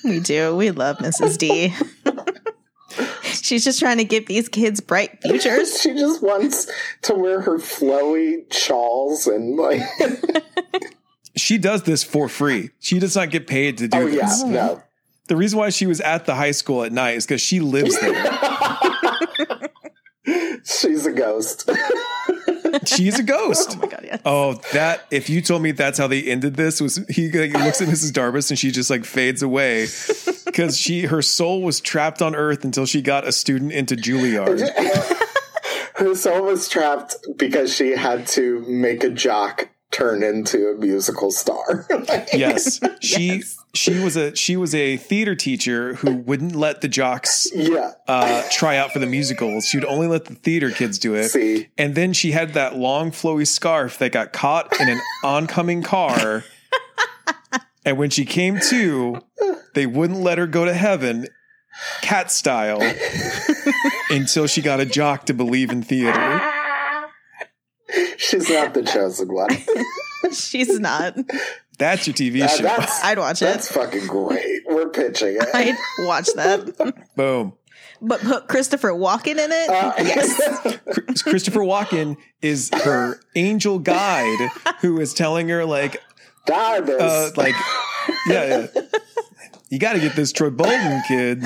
We do. We love Mrs. D. She's just trying to give these kids bright futures. She just wants to wear her flowy shawls and like She does this for free. She does not get paid to do Oh yeah, this. no. The reason why she was at the high school at night is because she lives there. She's a ghost. She's a ghost. Oh my god, yeah. Oh, that if you told me that's how they ended this was he like, looks at Mrs. Darbus and she just like fades away because she her soul was trapped on Earth until she got a student into Juilliard. her soul was trapped because she had to make a jock turn into a musical star. Yes, she she was a she was a theater teacher who wouldn't let the jocks yeah. uh, try out for the musicals. She'd only let the theater kids do it. See. And then she had that long flowy scarf that got caught in an oncoming car. and when she came to, they wouldn't let her go to heaven, cat style, until she got a jock to believe in theater. She's not the chosen one. She's not. That's your TV Uh, show. that's I'd watch it. that's fucking great. We're pitching it. I'd watch that. Boom. But put Christopher Walken in it? Uh, yes. Christopher Walken is her angel guide who is telling her, like, uh, like, yeah, yeah. You got to get this Troy Bolton kid.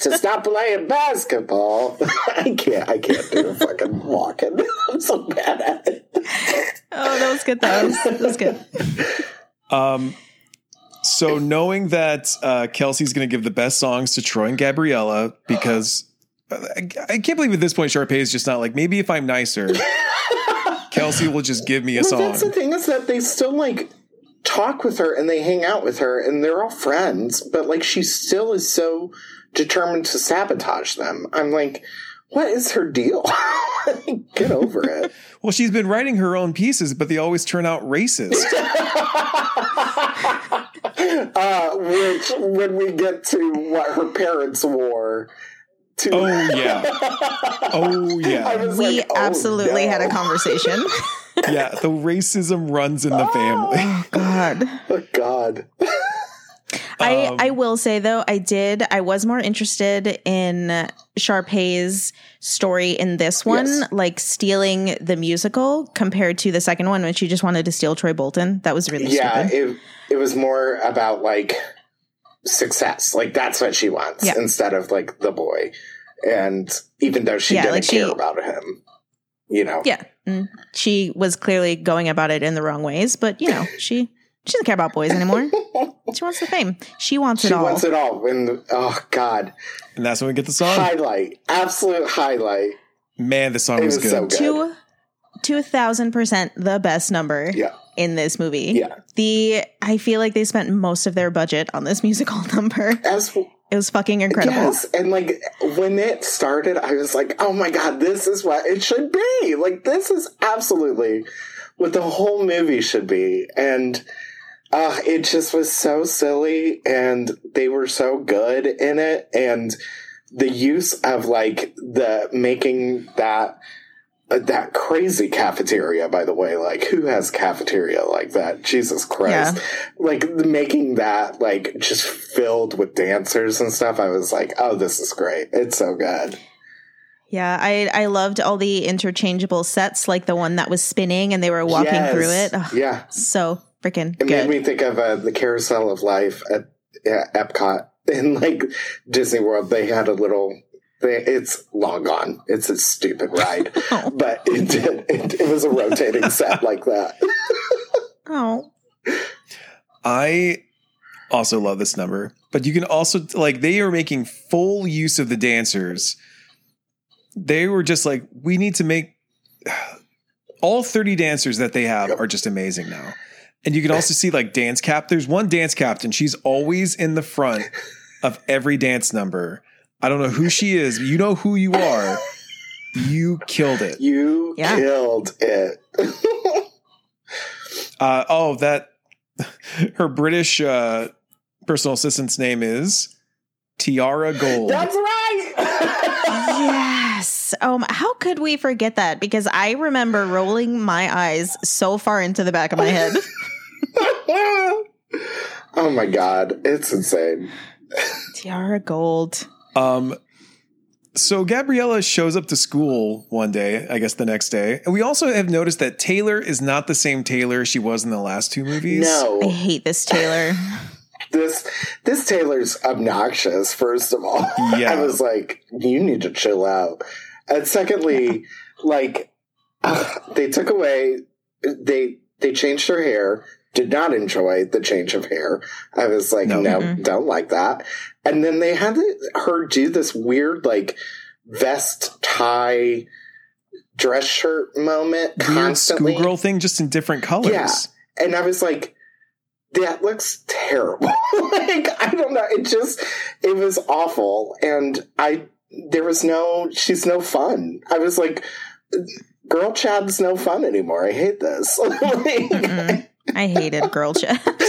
to stop playing basketball. I can't. I can't do a fucking walking. I'm so bad at it. Oh, that was good. That was, that was good. Um, so knowing that uh, Kelsey's going to give the best songs to Troy and Gabriella because I, I can't believe at this point Sharpay is just not like maybe if I'm nicer, Kelsey will just give me a Well, song. that's the thing is that they still like talk with her and they hang out with her and they're all friends, but like she still is so determined to sabotage them. I'm like, what is her deal? Get over it. Well, she's been writing her own pieces, but they always turn out racist. uh, which when we get to what her parents wore. To Oh yeah, oh yeah, We like, oh, absolutely no. had a conversation. yeah. The racism runs in the family. God. Oh God. I, Um, I will say though, I did. I was more interested in Sharpay's story in this one, Yes. like stealing the musical compared to the second one when she just wanted to steal Troy Bolton. That was really yeah, stupid. it it was more about like success. Like that's what she wants Yeah. instead of like the boy. And even though she Yeah, didn't like she- care about him, you know. Yeah, mm, she was clearly going about it in the wrong ways, but you know, she she doesn't care about boys anymore. she wants the fame. She wants it She all. wants it all. When oh god, And that's when we get the song. highlight, absolute highlight. Man, the song It was, was good. so good. Two two thousand percent the best number Yeah, in this movie. yeah. The I feel like they spent most of their budget on this musical number. As It was fucking incredible. yes, and like when it started, I was like, oh my god, this is what it should be. Like this is absolutely what the whole movie should be. And uh, it just was so silly, and they were so good in it. And the use of like the making that uh, that crazy cafeteria by the way like who has cafeteria like that jesus christ Yeah. like making that like just filled with dancers and stuff i was like oh this is great it's so good Yeah, I I loved all the interchangeable sets, like the one that was spinning and they were walking Yes. through it. Ugh, yeah so freaking it good. made me think of uh, the carousel of life at yeah, epcot in like disney world they had a little they, it's long gone it's a stupid ride Oh. but it did it, it was a rotating set like that oh, I also love this number, but you can also like they are making full use of the dancers. They were just like, we need to make all 30 dancers that they have are just amazing now. And you can also see like dance cap. There's one dance captain. She's always in the front of every dance number. I don't know who she is. But you know who you are. You killed it. you Yeah. killed it Uh, oh, that her British uh, personal assistant's name is Tiara Gold. that's right yes. Um, how could we forget that? Because I remember rolling my eyes so far into the back of my head. oh my god it's insane Tiara Gold. Um, so Gabriella shows up to school one day, I guess the next day, and we also have noticed that Taylor is not the same Taylor she was in the last two movies. no I hate this Taylor. this this Taylor's obnoxious. First of all, Yeah. I was like, you need to chill out. And secondly, like ugh, they took away they they changed her hair. Did not enjoy the change of hair. I was like, No. no, Mm-mm. don't like that. And then they had her do this weird like vest tie dress shirt moment weird constantly. schoolgirl thing, just in different colors. Yeah. and I was like, that looks terrible. like, I don't know. It just, it was awful. And I, there was no, she's no fun. I was like, girl Chad's no fun anymore. I hate this. Like, Mm-mm. I hated girl chat.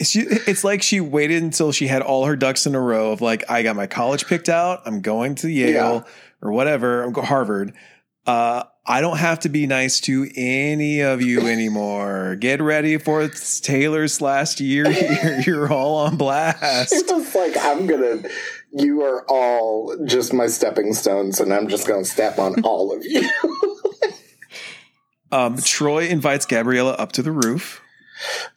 She, it's like she waited until she had all her ducks in a row of like, I got my college picked out. I'm going to Yale or whatever. I'm go Harvard. Uh, I don't have to be nice to any of you anymore. Get ready for Taylor's last year here. You're all on blast. it's just like, I'm going to, you are all just my stepping stones and I'm just going to step on all of you. Um, Troy invites Gabriella up to the roof,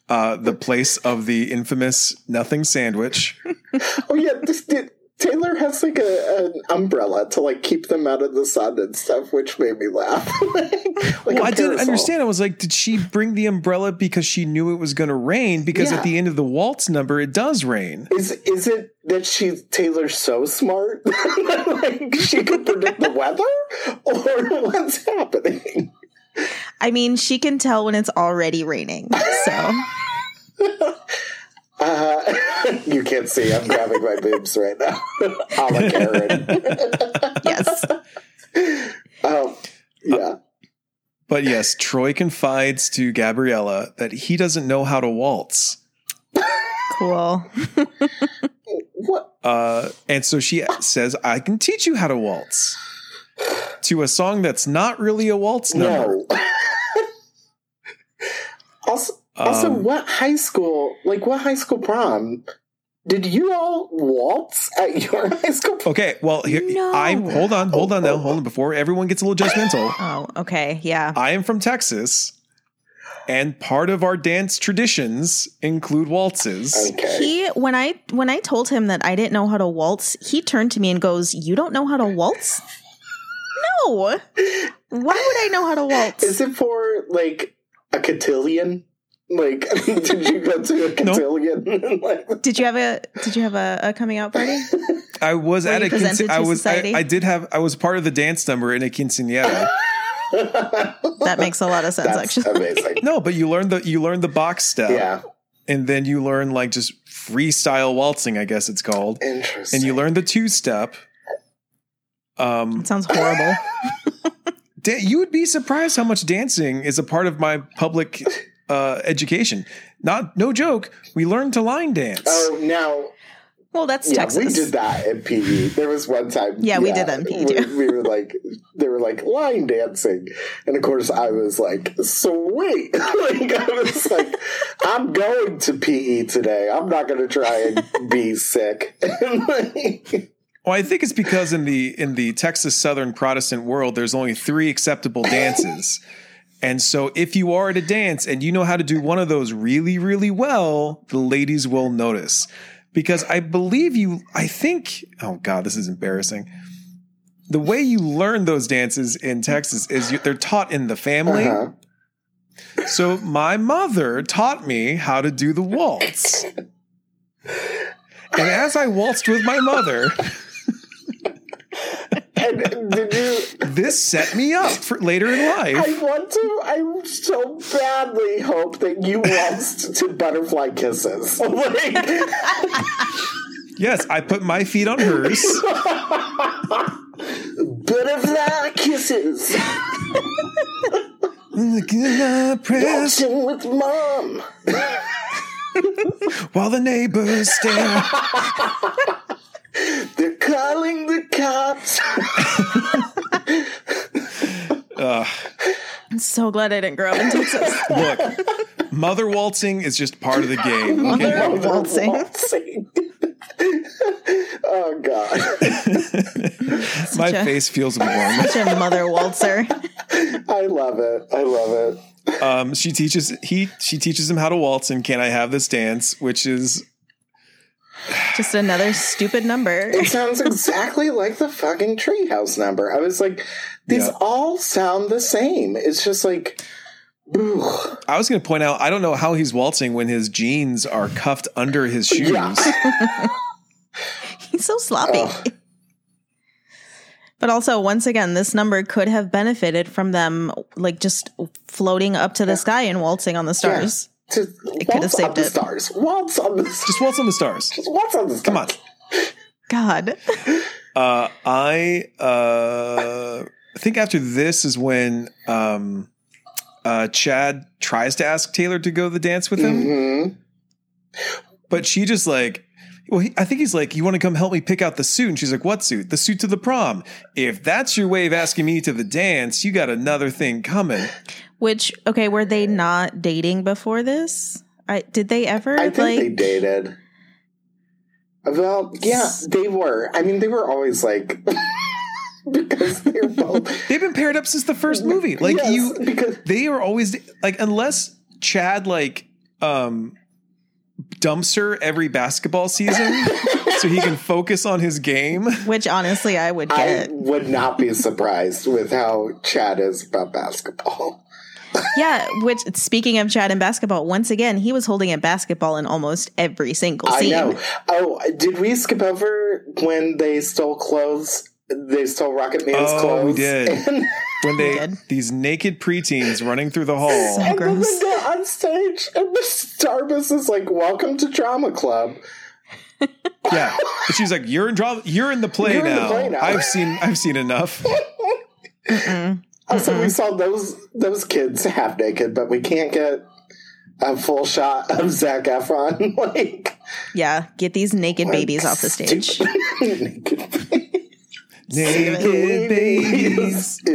uh, the place of the infamous nothing sandwich. oh yeah, this did. Taylor has like a, an umbrella to like keep them out of the sun and stuff, which made me laugh. like well, I didn't understand. I was like, did she bring the umbrella because she knew it was going to rain? Because Yeah. at the end of the waltz number, it does rain. Is is it that she's Taylor's so smart, like she could predict the weather, or what's happening? I mean, she can tell when it's already raining. So Uh, you can't see. I'm grabbing my boobs right now, a la Karen. yes. um, yeah. But yes, Troy confides to Gabriella that he doesn't know how to waltz. Cool. What? Uh, and so she says, I can teach you how to waltz to a song that's not really a waltz number. No. also, also, Um, what high school? Like, what high school prom? Did you all waltz at your high school? prom? Okay, well, here, No. I'm hold on, hold on now, Oh, oh, hold on before everyone gets a little judgmental. Oh, okay. Yeah. I am from Texas, and part of our dance traditions include waltzes. Okay. He when I when I told him that I didn't know how to waltz, he turned to me and goes, "You don't know how to waltz?" No. Why would I know how to waltz? Is it for like a cotillion? Like, did you go to a No. cotillion? like, Did you have a Did you have a, a coming out party? I was Were at you a quince- I was I. I did have I was part of the dance number in a quinceanera. That makes a lot of sense, That's actually. amazing. no, but you learn the you learn the box step, Yeah, and then you learn like just freestyle waltzing, I guess it's called, interesting. and you learn the two step. Um, It sounds horrible. Da- you would be surprised how much dancing is a part of my public uh, education. Not no joke. We learned to line dance. Oh, now Well, that's yeah, Texas. we did that in PE. There was one time. Yeah, we did that in PE we- too. We, were like, they were like line dancing, and of course I was like, sweet. like I was like, I'm going to PE today. I'm not going to try and be sick. And, like, Well, I think it's because in the in the Texas Southern Protestant world, there's only three acceptable dances. And so if you are at a dance and you know how to do one of those really, really well, the ladies will notice. Because I believe you, I think, oh God, this is embarrassing. The way you learn those dances in Texas is you, they're taught in the family. uh-huh. So my mother taught me how to do the waltz. And as I waltzed with my mother, And did you? this set me up for later in life. I want to. I so badly hope that you waltzed to butterfly kisses. Like, Yes, I put my feet on hers. butterfly kisses. Press Dancing with mom. while the neighbors stare. They're calling the cops. Ugh. I'm so glad I didn't grow up in Texas. look, mother waltzing is just part of the game. Mother Okay? Mother waltzing. waltzing. oh God. My a- face feels warm. Such a mother waltzer. I love it. I love it. Um, she teaches he she teaches him how to waltz and can I have this dance, which is Just another stupid number. It sounds exactly like the fucking treehouse number. I was like, these Yeah. all sound the same. It's just like, ugh. I was going to point out. I don't know how he's waltzing when his jeans are cuffed under his shoes. Yeah. He's so sloppy. Ugh. But also, once again, this number could have benefited from them like just floating up to the sky and waltzing on the stars. To It could have waltz on saved the it. stars. Waltz on the stars. Just waltz on the stars. Just waltz on the stars. Come on. God. Uh, I uh, think after this is when um, uh, Chad tries to ask Taylor to go to the dance with him, Mhm. but she just like. Well, he, I think he's like, "You want to come help me pick out the suit?" And she's like, "What suit? The suit to the prom." If that's your way of asking me to the dance, you got another thing coming. Which, okay, were they not dating before this? I, did they ever I think like? they dated. Well, yeah, they were. I mean, they were always like because they're both They've been paired up since the first movie. Like Yes, you, because they are always like unless Chad like um dumps her every basketball season so he can focus on his game. which honestly, I would I get. would not be surprised with how Chad is about basketball. Yeah. Which, speaking of Chad and basketball, once again, he was holding a basketball in almost every single I scene. know. Oh, did we skip over when they stole clothes? They stole Rocket Man's Oh, clothes. we did. And, When they did. these naked preteens running through the hall. So and then they get on stage, and Miss Darbus is like, "Welcome to Drama Club." Yeah. And she's like, You're in drama you're in the play, You're in the now. play now." I've seen I've seen enough. Mm-mm. Also, we saw those those kids half naked, but we can't get a full shot of Zac Efron. like Yeah, get these naked babies off the stage. naked Naked babies.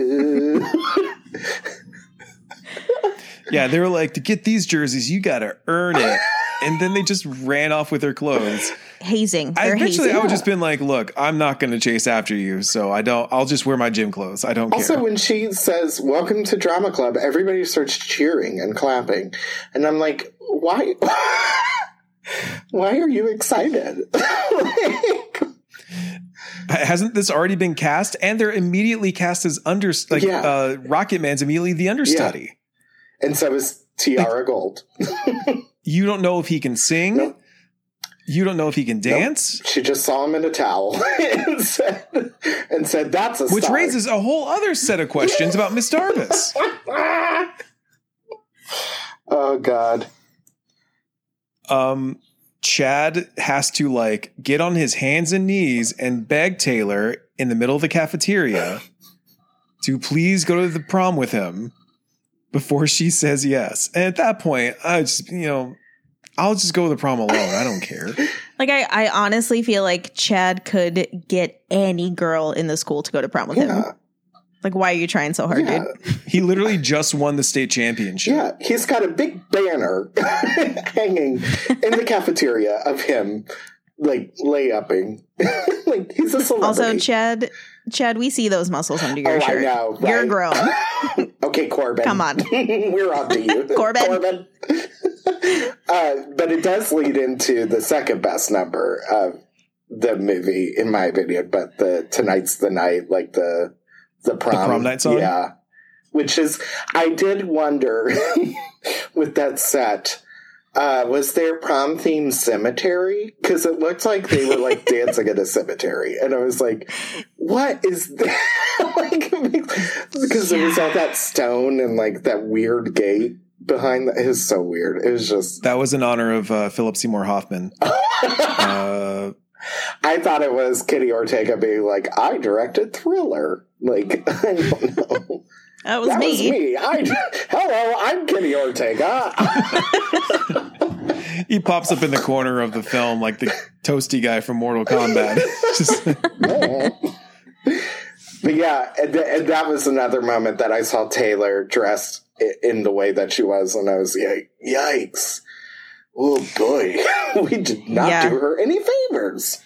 Yeah, they were like, to get these jerseys, you gotta earn it. And then they just ran off with their clothes. Hazing. I, eventually, hazing. I would just been like, "Look, I'm not going to chase after you, so I don't. I'll just wear my gym clothes. I don't care. Also, care." when she says "Welcome to Drama Club," everybody starts cheering and clapping, and I'm like, "Why? Why are you excited?" Like, Hasn't this already been cast? And they're immediately cast as under like Yeah. uh, Rocket Man's immediately the understudy. and so is Tiara Gold. You don't know if he can sing. Nope. You don't know if he can dance, She just saw him in a towel and said, and said, "That's a which star." raises a whole other set of questions about Miss Darbus. oh God! um Chad has to like get on his hands and knees and beg Taylor in the middle of the cafeteria to please go to the prom with him before she says yes. And at that point, I just, you know, I'll just go to the prom alone. I don't care. Like I, I honestly feel like Chad could get any girl in the school to go to prom with him. Like, why are you trying so hard, Yeah. dude? He literally just won the state championship. Yeah, he's got a big banner hanging in the cafeteria of him, like layupping. like he's a celebrity. Also, Chad, Chad, we see those muscles under your Oh, I shirt. know, You're grown. okay, Corbin. Come on. we're on to you, Corbin. Corbin. uh, but it does lead into the second best number of the movie, in my opinion. But the tonight's the night, like the the prom, prom night song? yeah. Which is, I did wonder with that set. Uh, was there prom themed cemetery? Because it looked like they were like dancing at a cemetery, and I was like, "What is that?" like, because there was all that stone and like that weird gate behind. That. It was so weird. It was just. That was in honor of uh, Philip Seymour Hoffman. Uh, I thought it was Kenny Ortega being like, "I directed Thriller." Like, I don't know. That was that me. was me. I hello, I'm Kenny Ortega. he pops up in the corner of the film like the toasty guy from Mortal Kombat. But yeah, and, th- and that was another moment that I saw Taylor dressed in the way that she was, and I was like, "Yikes! Oh boy, we did not Yeah. do her any favors."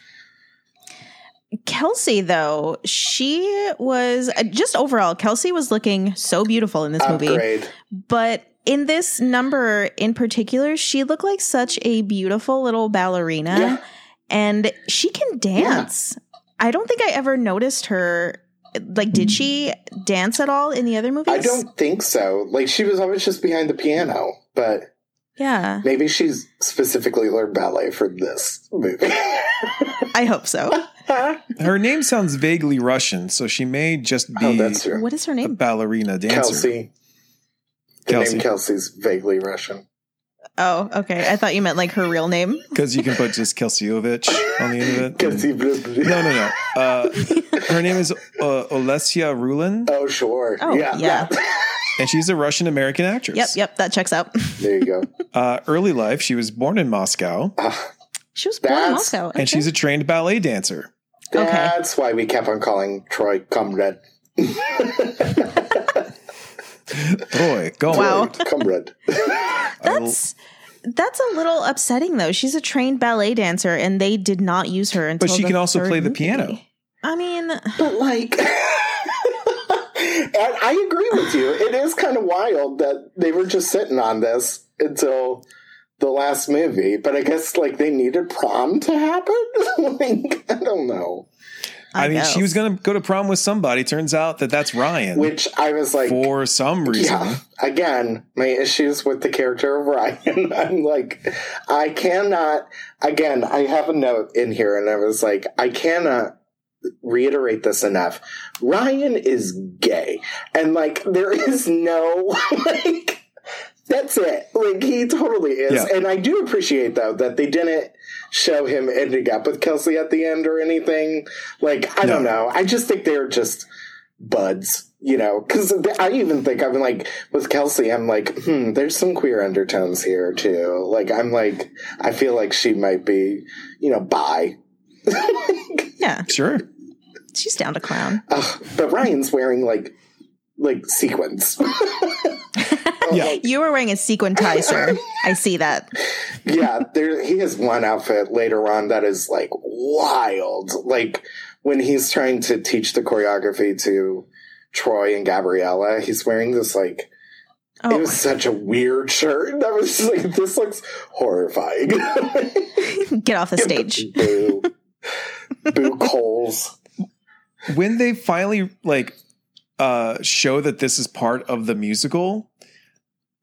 Kelsey, though, she was uh, just overall, Kelsey was looking so beautiful in this movie. But in this number in particular, she looked like such a beautiful little ballerina Yeah. and she can dance. I don't think I ever noticed her. Like, did she dance at all in the other movies? I don't think so. Like she was always just behind the piano, but Yeah, maybe she's specifically learned ballet for this movie. I hope so. her name sounds vaguely Russian, so she may just be oh, that's true. What is her a name? ballerina dancer. Kelsey. The Kelsey. name Kelsey's vaguely Russian. Oh, okay. I thought you meant like her real name. Because you can put just Kelseyovich on the end of it. Kelsey. No, no, no. Uh, her name is uh, Olesya Rulin, Oh, sure. Oh, yeah. yeah. and she's a Russian American actress. Yep, yep, that checks out. there you go. Uh, early life, she was born in Moscow, Ah, She was born in That's- Moscow. and she's a trained ballet dancer. Okay. that's why we kept on calling Troy Comrade. Troy, go Wow. on. Comrade. That's that's a little upsetting though. She's a trained ballet dancer and they did not use her until But she the can also third play the movie. piano. I mean, But like, and I agree with you. It is kind of wild that they were just sitting on this until the last movie. But I guess like they needed prom to happen. like I don't know. I, mean, guess. she was going to go to prom with somebody. Turns out that that's Ryan Which I was like, for some reason. yeah. Again, my issues with the character of Ryan. I'm like, I cannot. Again, I have a note in here, and I was like, I cannot reiterate this enough. Ryan is gay, and like, there is no like. That's it. Like he totally is, Yeah. and I do appreciate though that they didn't show him ending up with Kelsey at the end or anything. Like I don't know. I just think they're just buds, you know. Because I even think I'm like with Kelsey, I'm like, hmm, there's some queer undertones here too. Like I'm like, I feel like she might be, you know, bi. yeah, Sure. she's down to clown. Ugh, but Ryan's wearing like like sequins. Yeah. You were wearing a sequin tie, sir. I see that. yeah, there he has one outfit later on that is like wild. Like when he's trying to teach the choreography to Troy and Gabriella, he's wearing this like Oh, it was oh. such a weird shirt. That was just like this looks horrifying. get off the stage. Boo. Boo Coles. when they finally like uh show that this is part of the musical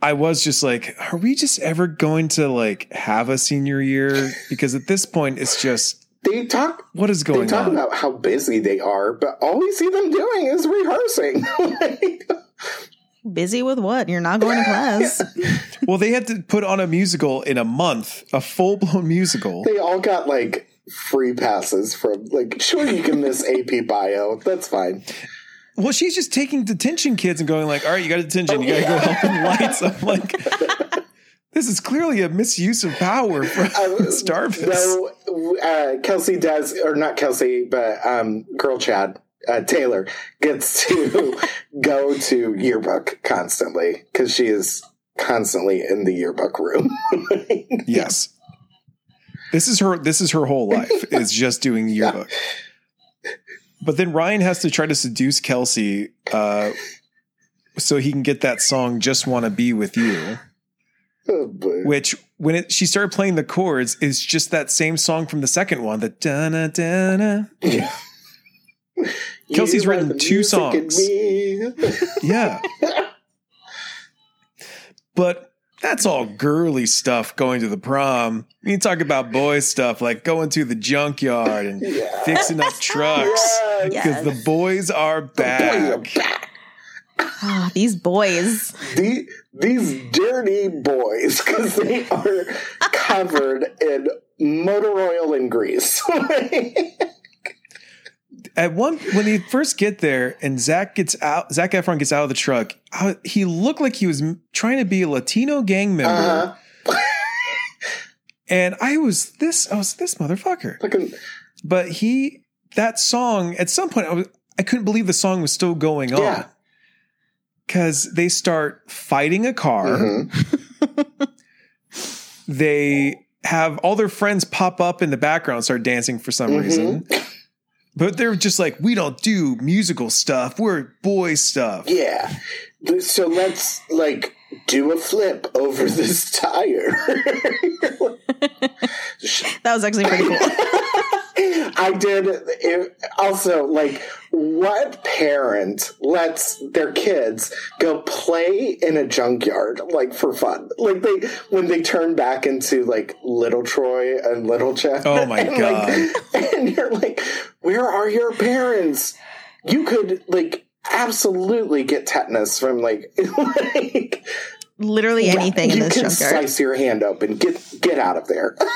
i was just like are we just ever going to like have a senior year because at this point it's just They talk what is going on? they talk on about how busy they are, but all we see them doing is rehearsing. Like, Busy with what? You're not going to class. well they had to put on a musical in a month a full-blown musical they all got like free passes from like sure you can miss AP bio. That's fine. Well, she's just taking detention kids and going like, "All right, you got detention. You got to go help in lights." I'm like, this is clearly a misuse of power from Starvis. No, uh, Kelsey does, or not Kelsey, but um, Girl Chad uh, Taylor gets to go to yearbook constantly because she is constantly in the yearbook room. Yes. This is her this is her whole life is just doing yearbook. But then Ryan has to try to seduce Kelsey uh so he can get that song just want to be with you oh, which when it she started playing the chords is just that same song from the second one the da na da Yeah. Kelsey's You written two songs. yeah but that's all girly stuff going to the prom you talk about boy stuff like going to the junkyard and Yeah. fixing up trucks Yes. because the boys are The boys are back. back. Ah, these boys. The, these dirty boys, because they are covered in motor oil and grease. At one when they first get there and Zac gets out, Zac Efron gets out of the truck. I- He looked like he was trying to be a Latino gang member, uh, and I was this. I was this motherfucker. fucking, But he that song at some point I was I couldn't believe the song was still going on Yeah. because they start fighting a car. mhm. They have all their friends pop up in the background, start dancing for some Mhm. reason. But they're just like, we don't do musical stuff. We're boy stuff. Yeah. So let's like do a flip over this tire. That was actually pretty cool. I did it, also like what parent lets their kids go play in a junkyard like for fun like they when they turn back into like little Troy and little Jeff Oh my and, God. like, and you're like where are your parents you could like absolutely get tetanus from like like Literally anything in you this can junkyard. slice your hand open get get out of there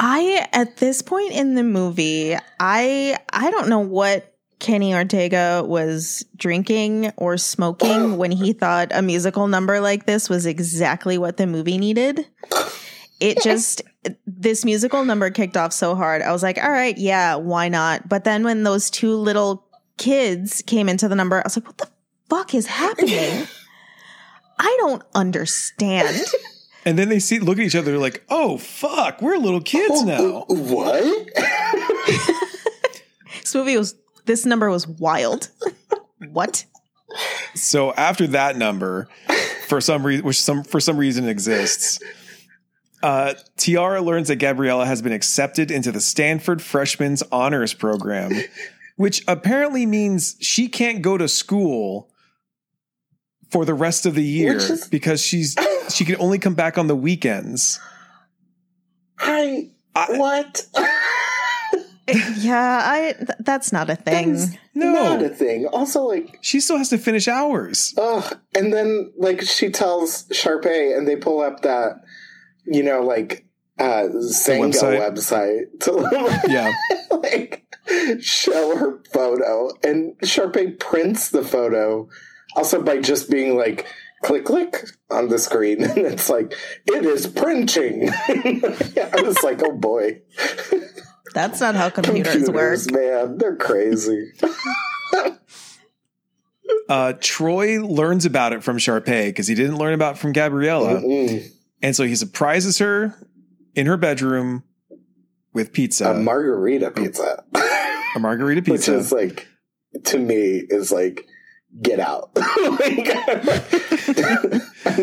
I at this point in the movie, I I don't know what Kenny Ortega was drinking or smoking when he thought a musical number like this was exactly what the movie needed. It just this musical number kicked off so hard. I was like, "All right, yeah, why not?" But then when those two little kids came into the number, I was like, "What the fuck is happening?" I don't understand. And then they see look at each other like, oh fuck, we're little kids now. what This movie was this number was wild. what? So after that number, for some reason, which some for some reason exists, uh, Tiara learns that Gabriella has been accepted into the Stanford Freshman's Honors Program, which apparently means she can't go to school for the rest of the year is- because she's she can only come back on the weekends. I I- what? Yeah, I th- that's not a thing. That's No. not a thing. Also, like, She still has to finish hours. ugh. And then, like, she tells Sharpay, and they pull up that, you know, like, uh, Xanga website. website, to, Yeah. like, show her photo. And Sharpay prints the photo also by just being like, click, click on the screen. And it's like, it is printing. I was like, oh boy. That's not how computers, work. man. They're crazy. Uh, Troy learns about it from Sharpay because he didn't learn about it from Gabriella. Mm-mm. And so he surprises her in her bedroom with pizza, a margarita pizza. a margarita pizza Which pizza. is like, to me, is like, get out. like,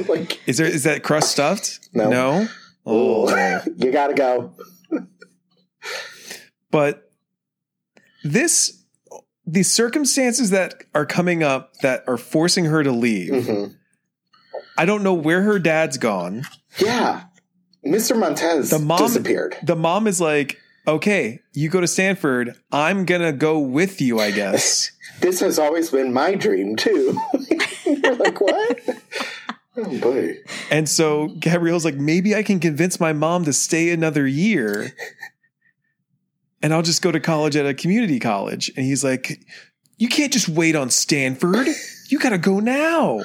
like, is there is that crust stuffed? No. No. oh, you gotta go. but this the circumstances that are coming up that are forcing her to leave. hmm I don't know where her dad's gone. Yeah. Mr. Montez The mom- disappeared. The mom is like, "Okay, you go to Stanford. I'm going to go with you, I guess." This has always been my dream, too. You're like, what? Oh, boy. And so Gabrielle's like, maybe I can convince my mom to stay another year and I'll just go to college at a community college. And he's like, You can't just wait on Stanford. You got to go now.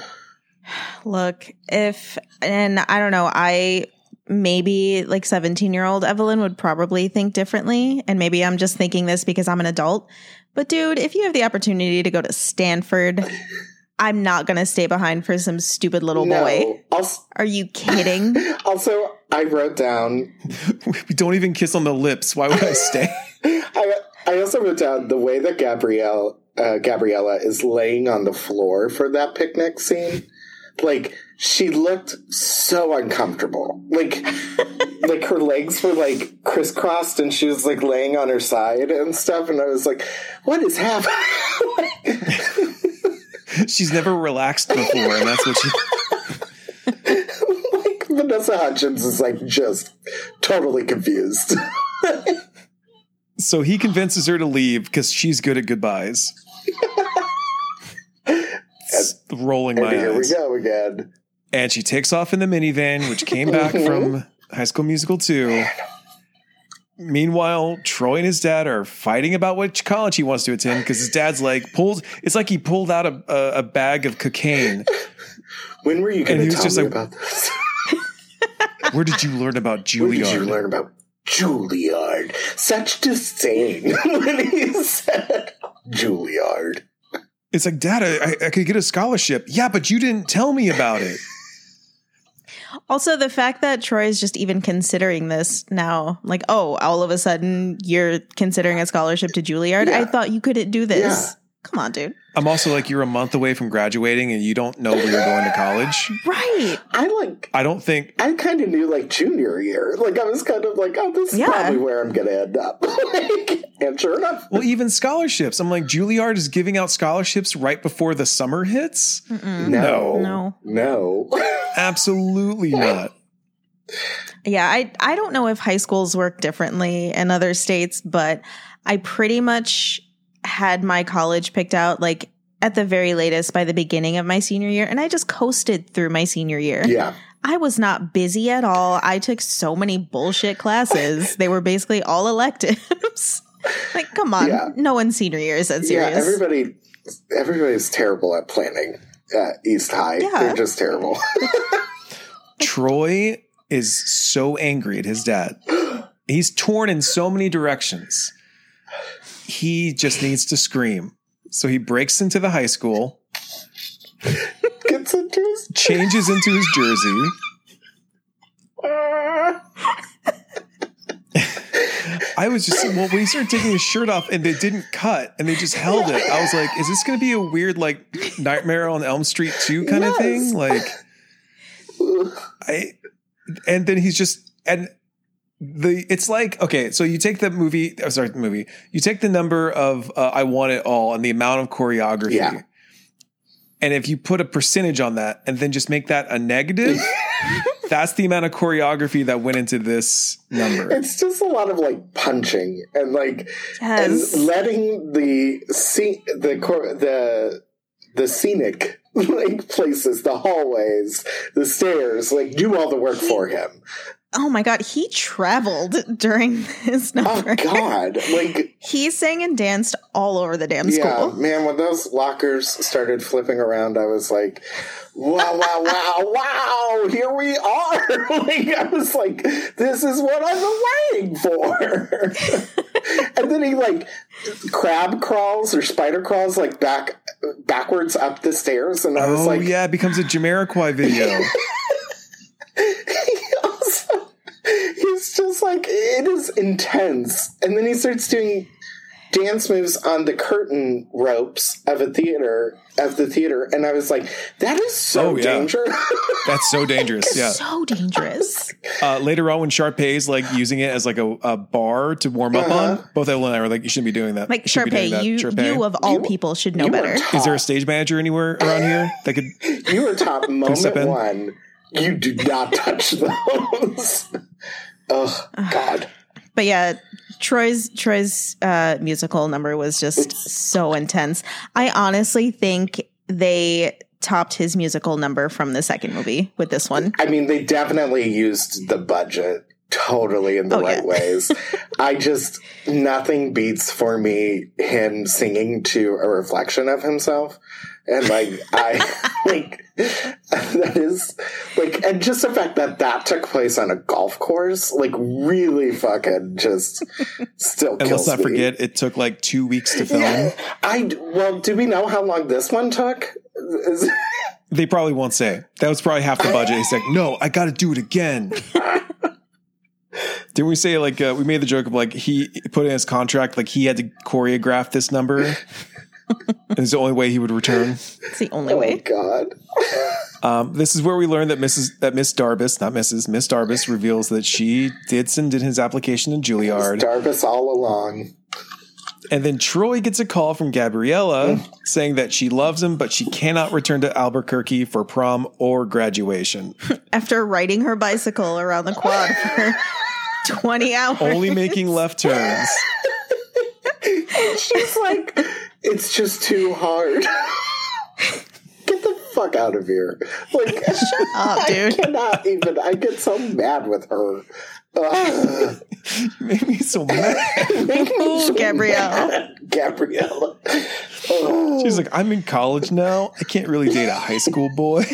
Look, if and I don't know, I maybe like 17 year old Evelyn would probably think differently. And maybe I'm just thinking this because I'm an adult. But dude, if you have the opportunity to go to Stanford, I'm not going to stay behind for some stupid little boy. Also, Are you kidding? also, I wrote down. We don't even kiss on the lips. Why would I stay? I, I also wrote down the way that Gabrielle uh, Gabriella is laying on the floor for that picnic scene. Like she looked so uncomfortable. Like like her legs were like crisscrossed and she was like laying on her side and stuff. And I was like, what is happening? She's never relaxed before, and that's what she. like Vanessa Hudgens is like just totally confused. So he convinces her to leave because she's good at goodbyes. Rolling and my here we go again. And she takes off in the minivan, which came back from High School Musical 2. Meanwhile, Troy and his dad are fighting about which college he wants to attend because his dad's like pulled. It's like he pulled out a, a, a bag of cocaine. When were you going to tell just me like- about this? Where did you learn about Juilliard? Where did you learn about Juilliard? Such disdain when he said Juilliard. It's like, Dad, I, I could get a scholarship. Yeah, but you didn't tell me about it. Also, the fact that Troy is just even considering this now, like, oh, all of a sudden you're considering a scholarship to Juilliard. I thought you couldn't do this. Yeah. Come on, dude. I'm also like, you're a month away from graduating and you don't know where you're going to college. Right. I like. I don't think I kind of knew like junior year. Like I was kind of like, oh, this is Yeah. probably where I'm going to end up. like, and sure enough, Well, even scholarships. I'm like, Juilliard is giving out scholarships right before the summer hits? Mm-mm. no, No. no. Absolutely not. Yeah, I I don't know if high schools work differently in other states, but I pretty much had my college picked out like at the very latest by the beginning of my senior year and I just coasted through my senior year. yeah, I was not busy at all. I took so many bullshit classes. they were basically all electives. like come on. Yeah. No one senior year is that yeah. serious. Everybody, everybody's terrible at planning at East High. Yeah. They're just terrible. Troy is so angry at his dad. He's torn in so many directions. He just needs to scream. So he breaks into the high school, Gets into his. changes into his jersey. I was just well when he started taking his shirt off and they didn't cut and they just held it. I was like, is this going to be a weird like Nightmare on Elm Street two kind of thing? Like, I and then he's just and the it's like okay, so you take the movie. Oh, sorry, the movie. You take the number of uh, I want it all and the amount of choreography. Yeah. And if you put a percentage on that and then just make that a negative, that's the amount of choreography that went into this number. It's just a lot of like punching and like yes. and letting the scene the cor- the the scenic like places, the hallways, the stairs, like do all the work for him. Oh my god, he traveled during this Oh number. God! Like He sang and danced all over the damn yeah, school. man. When those lockers started flipping around, I was like, "Wow, wow, wow, wow! Here we are!" like I was like, "This is what I've been waiting for." and then he like crab crawls or spider crawls like back backwards up the stairs, and I was Oh like, yeah, it becomes a Jamiroquai video. Also, he's just like it is intense and then he starts doing dance moves on the curtain ropes of a theater of the theater and i was like that is so Oh, yeah. dangerous That's so dangerous. Yeah. So dangerous. Uh, later on, when Sharpay's like using it as like a, a bar to warm up Uh-huh. on, both Evelyn and I were like, "You shouldn't be doing that. Like You shouldn't be doing Sharpay, that, you Sharpay." you of all You- people should know better. Is there a stage manager anywhere around here that could? you were top step moment in? one you do not touch those oh god But yeah, Troy's Troy's uh, musical number was just so intense. I honestly think they topped his musical number from the second movie with this one. i mean they definitely used the budget totally in the Oh, right yeah. ways. I just nothing beats for me him singing to a reflection of himself. And like I like that is like and just the fact that that took place on a golf course like really fucking just still And let's not me. forget, it took like two weeks to film. Yeah, I well, do we know how long this one took? They probably won't say. That was probably half the budget. He's like, no, I got to do it again. Didn't we say like uh, we made the joke of like he put in his contract like he had to choreograph this number? And it's the only way he would return. It's the only oh way. God! Um, this is where we learn that Mrs. that Miss Darbus, not Mrs. Miss Darbus, reveals that she did send in his application to Juilliard, Darbus all along. and then Troy gets a call from Gabriella saying that she loves him, but she cannot return to Albuquerque for prom or graduation. After riding her bicycle around the quad for 20 hours. Only making left turns. She's like, it's just too hard. Get the fuck out of here! Like, shut up, dude. I cannot even. I get so mad with her. Ugh. Made me so mad. Make me Ooh, so Gabrielle. mad. Gabriella. Oh. She's like, I'm in college now. I can't really date a high school boy.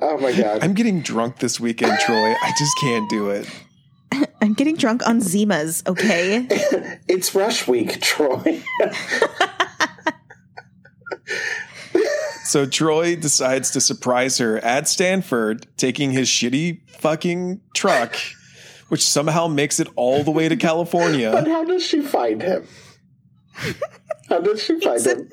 oh my god. I'm getting drunk this weekend, Troy. I just can't do it. I'm getting drunk on Zimas, okay? It's rush week, Troy. So Troy decides to surprise her at Stanford, taking his shitty fucking truck, which somehow makes it all the way to California. But how does she find him? How did she find him?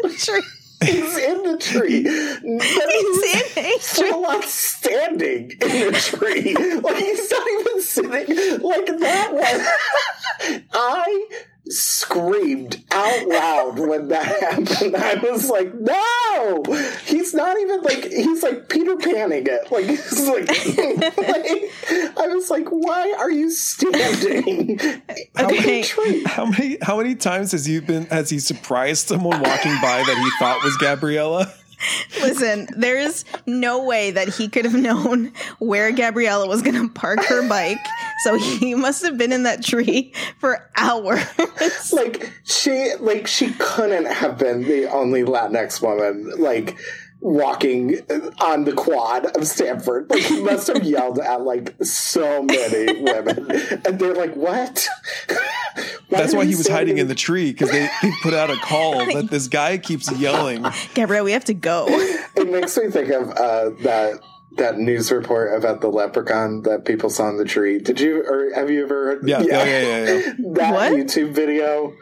Tree. He's in the tree. But He's in a tree. still not standing in the tree. Like he's not even sitting like that one. I screamed out loud when that happened. I was like, no! He's not even like he's like Peter Panning it. Like he's like, like- I was like, why are you standing in Okay. the tree? How many how many times has he been has he surprised someone walking by that he thought was Gabriella? Listen, there's no way that he could have known where Gabriella was going to park her bike. So he must have been in that tree for hours. like she like she couldn't have been the only Latinx woman like walking on the quad of Stanford. Like he must have yelled at like so many women, and they're like, "What?" That's why he was hiding in the tree because they, they put out a call that this guy keeps yelling. Gabrielle, we have to go. It makes me think of uh, that. That news report about the leprechaun that people saw in the tree. Did you or have you ever heard? Yeah, yeah, oh, yeah, yeah, yeah. that What? YouTube video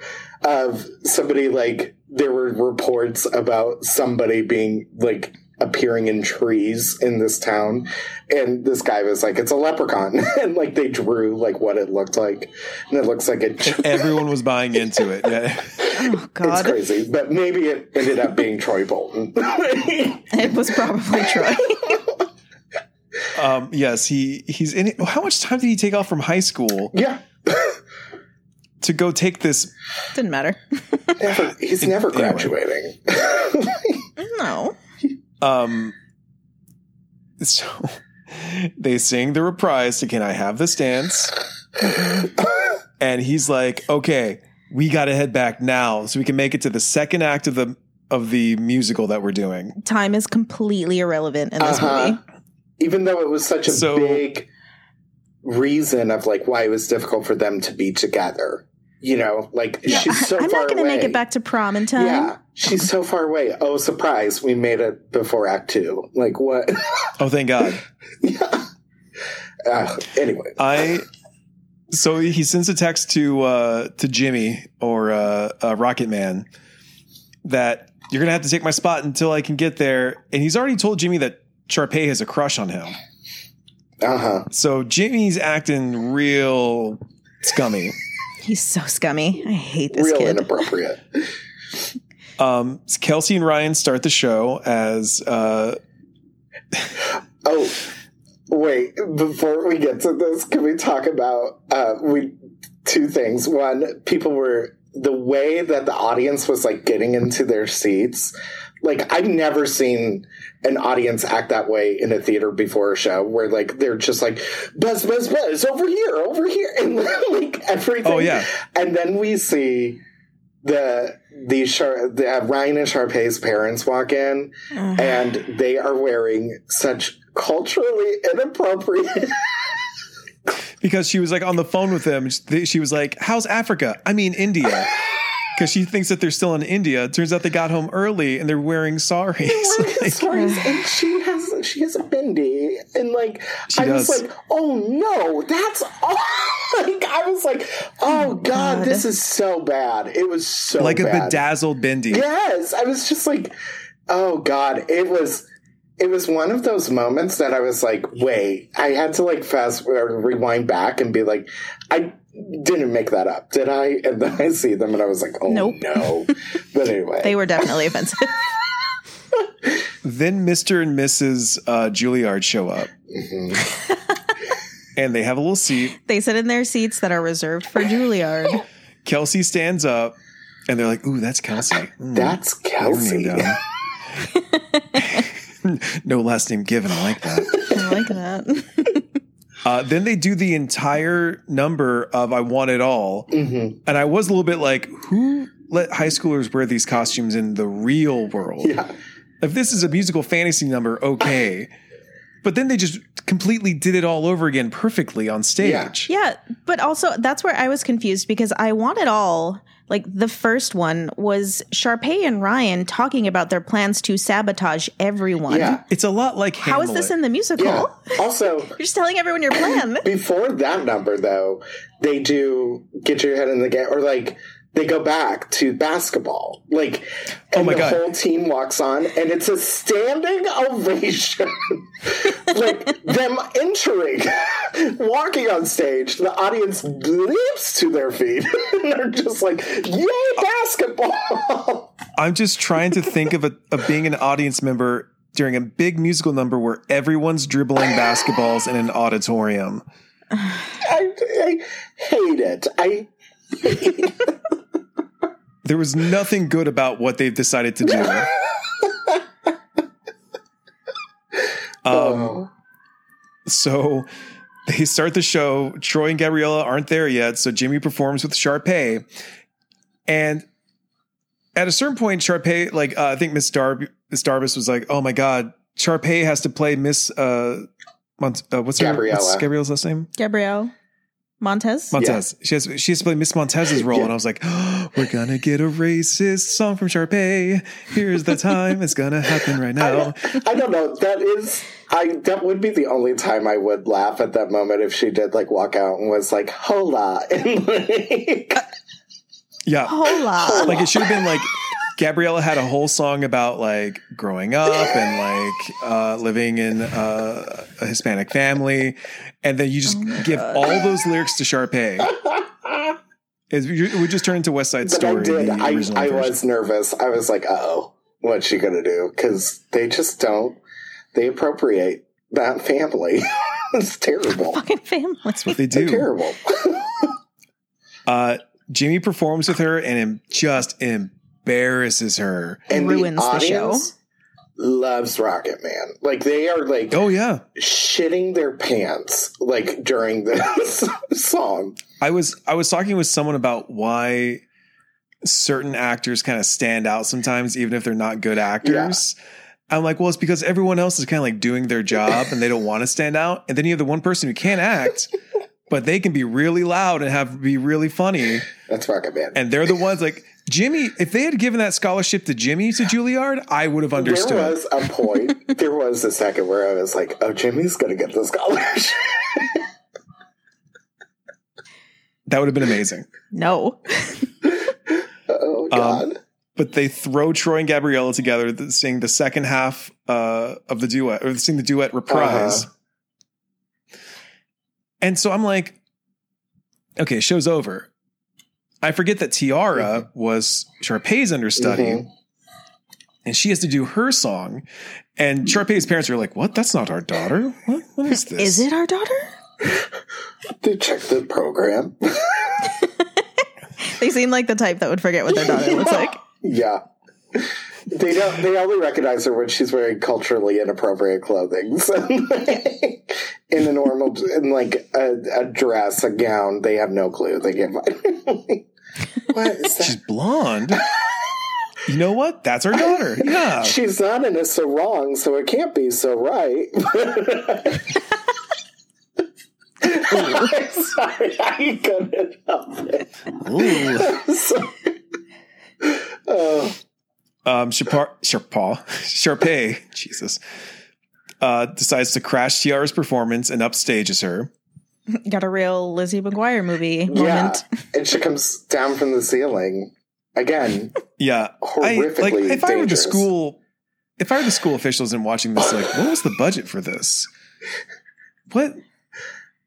of somebody like there were reports about somebody being like appearing in trees in this town and this guy was like it's a leprechaun and like they drew like what it looked like and it looks like a tr- Everyone was buying into it. Yeah. Oh, it's crazy but maybe it ended up being troy bolton It was probably Troy. Um, yes, he he's in it. How much time did he take off from high school yeah to go take this? Didn't matter. never, he's never anyway. graduating No. Um, so they sing the reprise to "Can I Have This Dance?" and he's like, "Okay, we got to head back now so we can make it to the second act of the of the musical that we're doing." Time is completely irrelevant in this Uh-huh. movie. Even though it was such a So- big reason of like why it was difficult for them to be together. You know, like she's so far away. I'm far not going to make it back to prom in time. Yeah, she's so far away. Oh, surprise! We made it before Act Two. Like what? Oh, thank God! yeah. Uh, anyway, I so he sends a text to uh, to Jimmy or uh, uh, Rocket Man that you're gonna have to take my spot until I can get there, and he's already told Jimmy that Sharpay has a crush on him. uh huh. So Jimmy's acting real scummy. He's so scummy. I hate this Real kid. inappropriate. Um, Kelsey and Ryan start the show as uh, Oh, wait! Before we get to this, can we talk about uh, we two things? One, people were the way that the audience was like getting into their seats. Like I've never seen an audience act that way in a theater before a show where like they're just like buzz buzz buzz over here over here and like everything. Oh, yeah. And then we see the the, Char- the uh, Ryan and Sharpay's parents walk in and they are wearing such culturally inappropriate because she was like on the phone with them. She she was like, "How's Africa? I mean India." Because she thinks that they're still in India. It turns out they got home early and they're wearing saris. Like, stories, and she has she has a bindi, and like She I does. was like, oh no, that's all. like I was like, oh, oh god, God. this is so bad. It was so like a bedazzled bindi. Yes, I was just like, oh god, it was. It was one of those moments that I was like, wait, I had to like fast or rewind back and be like, I didn't make that up, did I? And then I see them and I was like, oh Nope. no. But anyway, They were definitely offensive. Then Mr. and Mrs. Uh, Juilliard show up. and they have a little seat. they sit in their seats that are reserved for Juilliard. Kelsey stands up and they're like, Ooh, that's Kelsey. Mm, that's write her name Kelsey. no last name given. I like that. I like that. Uh, then they do the entire number of I Want It All. Mhm. And I was a little bit like, who let high schoolers wear these costumes in the real world? Yeah. If this is a musical fantasy number, okay. But then they just completely did it all over again perfectly on stage. Yeah, but also that's where I was confused because I want it all. Like the first one was Sharpay and Ryan talking about their plans to sabotage everyone. Yeah. It's a lot like How is this in the musical? Yeah. Also, You're just telling everyone your plan. before that number, though, they do get your head in the game, or like they go back to basketball. Like, oh and Oh my the God. whole team walks on, and it's a standing ovation. like them entering, walking on stage, the audience leaps to their feet, and they're just like, "Yay, basketball!" I'm just trying to think of, a, of being an audience member during a big musical number where everyone's dribbling basketballs in an auditorium. I, I hate it. I There was nothing good about what they've decided to do. Um, oh. So they start the show. Troy and Gabriella aren't there yet. So Jimmy performs with Sharpay. And at a certain point, Sharpay, like, uh, I think Miss Darb- Miss Darbus was like, oh my God, Sharpay has to play Miss, uh, Mont- uh what's her Gabriella. What's Gabriella's last name? Gabrielle Montez. Montez. She has she has to play Miss Montez's role, and I was like, oh, "We're gonna get a racist song from Sharpay. Here's the time. It's gonna happen right I now." don't, I don't know. That is, I that would be the only time I would laugh at that moment if she did like walk out and was like "Hola," and like, Yeah, Hola. like it should have been like Gabriella had a whole song about like growing up and like uh, living in uh, a Hispanic family, and then you just give all those lyrics to Sharpay. It, it would just turn into West Side but Story. I did. I I was nervous. I was like, "Oh, what's she gonna do?" Because they just don't. They appropriate that family. it's terrible. Fucking family. That's what they They're do. terrible. Uh, Jimmy performs with her and em- just embarrasses her. and Ruins the show. Loves Rocket Man. Like they are like Oh yeah, shitting their pants like during this song. I was I was talking with someone about why certain actors kind of stand out sometimes, even if they're not good actors. I'm like, well, it's because everyone else is kind of like doing their job and they don't want to stand out. And then you have the one person who can't act, but they can be really loud and have be really funny. That's Rocket Man. And they're the ones like Jimmy. If they had given that scholarship to Jimmy to Juilliard, I would have understood. There was a point. there was a second where I was like, "Oh, Jimmy's gonna get the scholarship." that would have been amazing. No. oh God! but they throw Troy and Gabriella together, th- sing the second half uh, of the duet, or sing the duet reprise. Uh-huh. And so I'm like, okay, show's over. I forget that Tiara was Sharpay's understudy, Mhm. and she has to do her song. And Sharpay's parents are like, "What? That's not our daughter. What? What is this? Is it our daughter? They checked the program. They seem like the type that would forget what their daughter looks like. yeah. They don't. They only recognize her when she's wearing culturally inappropriate clothing. So, in a normal, in like a, a dress, a gown, they have no clue. They can't get what is She's blonde. You know what? That's our daughter. Yeah. She's not in a sarong, so it can't be so right. I'm sorry, I couldn't help it. Ooh. Sorry. Oh. Um, Sharpar, Sharpa, Sharpay, Jesus, uh, decides to crash Tiara's performance and upstages her. Got a real Lizzie McGuire movie Yeah, moment. and she comes down from the ceiling again. Yeah, I, Horrifically like if I were the school, if I were the school officials and watching this, like, what was the budget for this? What?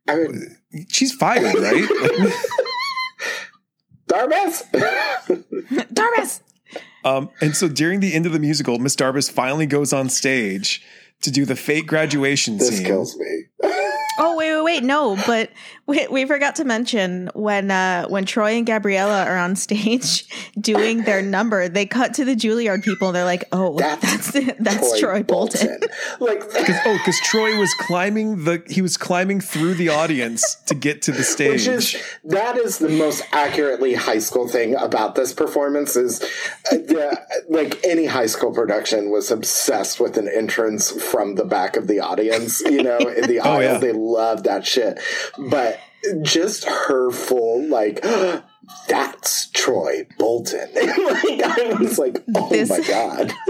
I mean, She's fired, right? Like, Darbus. Darbus! um, and so during the end of the musical, Miss Darbus finally goes on stage to do the fake graduation this scene. kills me. Oh wait, wait, wait! No, but we, we forgot to mention when uh, when Troy and Gabriella are on stage doing their number, they cut to the Juilliard people. and They're like, "Oh, That's that's that's, Troy, Bolton." like Oh, because Troy was climbing the he was climbing through the audience to get to the Which stage. is that is the most accurately high school thing about this performance is uh, the, like any high school production was obsessed with an entrance from the back of the audience you know in the Oh, yeah. they love that shit but just her full like that's Troy Bolton like I was like oh This- my god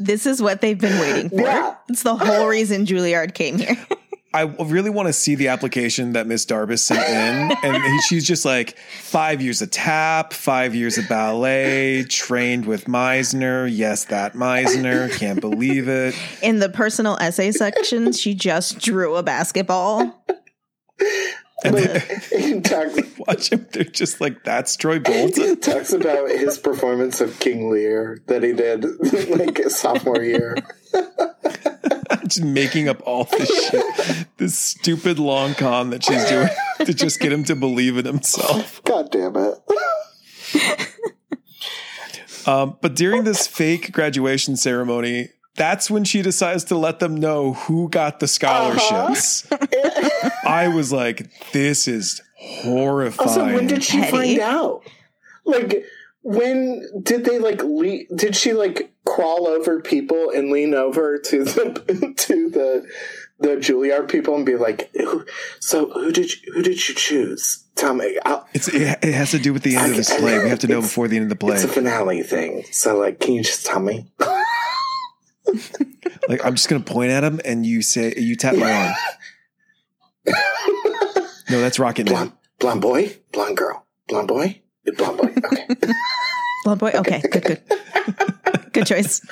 This is what they've been waiting for. Yeah. It's the whole reason Juilliard came here. I really want to see the application that Miss Darbus sent in, and he- she's just like five years of tap, five years of ballet, trained with Meisner. Yes, that Meisner. Can't believe it. In the personal essay section, she just drew a basketball. And then talks watch him. They're just like, that's Troy Bolton. Talks about his performance of King Lear that he did like sophomore year. just making up all this shit. This stupid long con that she's doing to just get him to believe in himself. God damn it. Um, but during this fake graduation ceremony, that's when she decides to let them know who got the scholarships. Uh-huh. I was like, this is oh, horrifying. Also, when did she Petty. find out? Like, when did they like? Le- did she like crawl over people and lean over to the to the the Juilliard people and be like, "So who did you, who did you choose? Tell me." It's, it, it has to do with the end of this play. We have to know before the end of the play. It's a finale thing. So, like, can you just tell me? Like, I'm just going to point at him and you say, you tap my arm. No, that's Rocket Man. Blonde, blonde boy, blonde girl, blonde boy, blonde boy. Okay. Blonde boy. Okay, good, good, good choice.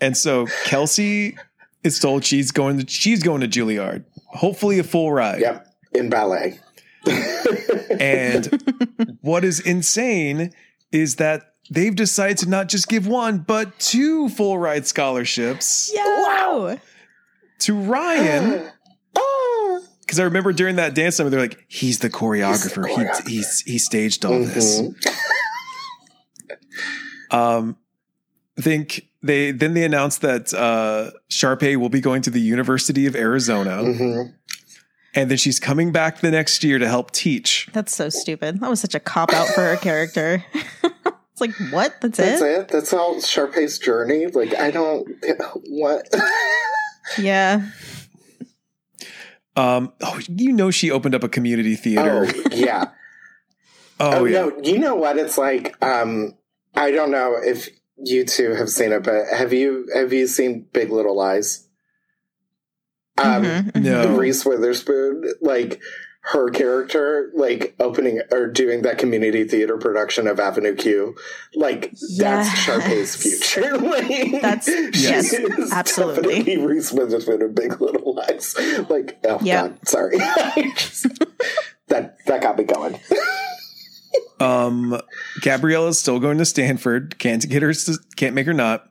And so Kelsey is told she's going to, she's going to Juilliard. Hopefully a full ride. yep. In ballet. And what is insane is that they've decided to not just give one, but two full ride scholarships Yeah. to Ryan. oh. Because I remember during that dance number, they're like, he's the choreographer. choreographer. He, he's, he staged all this. Mhm. Um, I think they then they announced that uh, Sharpay will be going to the University of Arizona, Mhm. and then she's coming back the next year to help teach. That's so stupid. That was such a cop out for her character. it's like, what? That's, That's it? it. That's all Sharpay's journey. Like I don't what. Yeah. Um, oh, you know, she opened up a community theater. oh yeah. Oh, Oh, yeah. no. You know what it's like? Um, I don't know if you two have seen it, but have you have you seen Big Little Lies? Um, Mhm, mhm. no. Reese Witherspoon, like her character, like opening or doing that community theater production of Avenue Q, like that's Sharpay's future. like, That's- she yes, is absolutely. definitely Reese Witherspoon in Big Little Lies. Like, oh Yeah. god, sorry, just- that that got me going. Um, Gabriella's still going to Stanford. Can't get her. Can't make her not.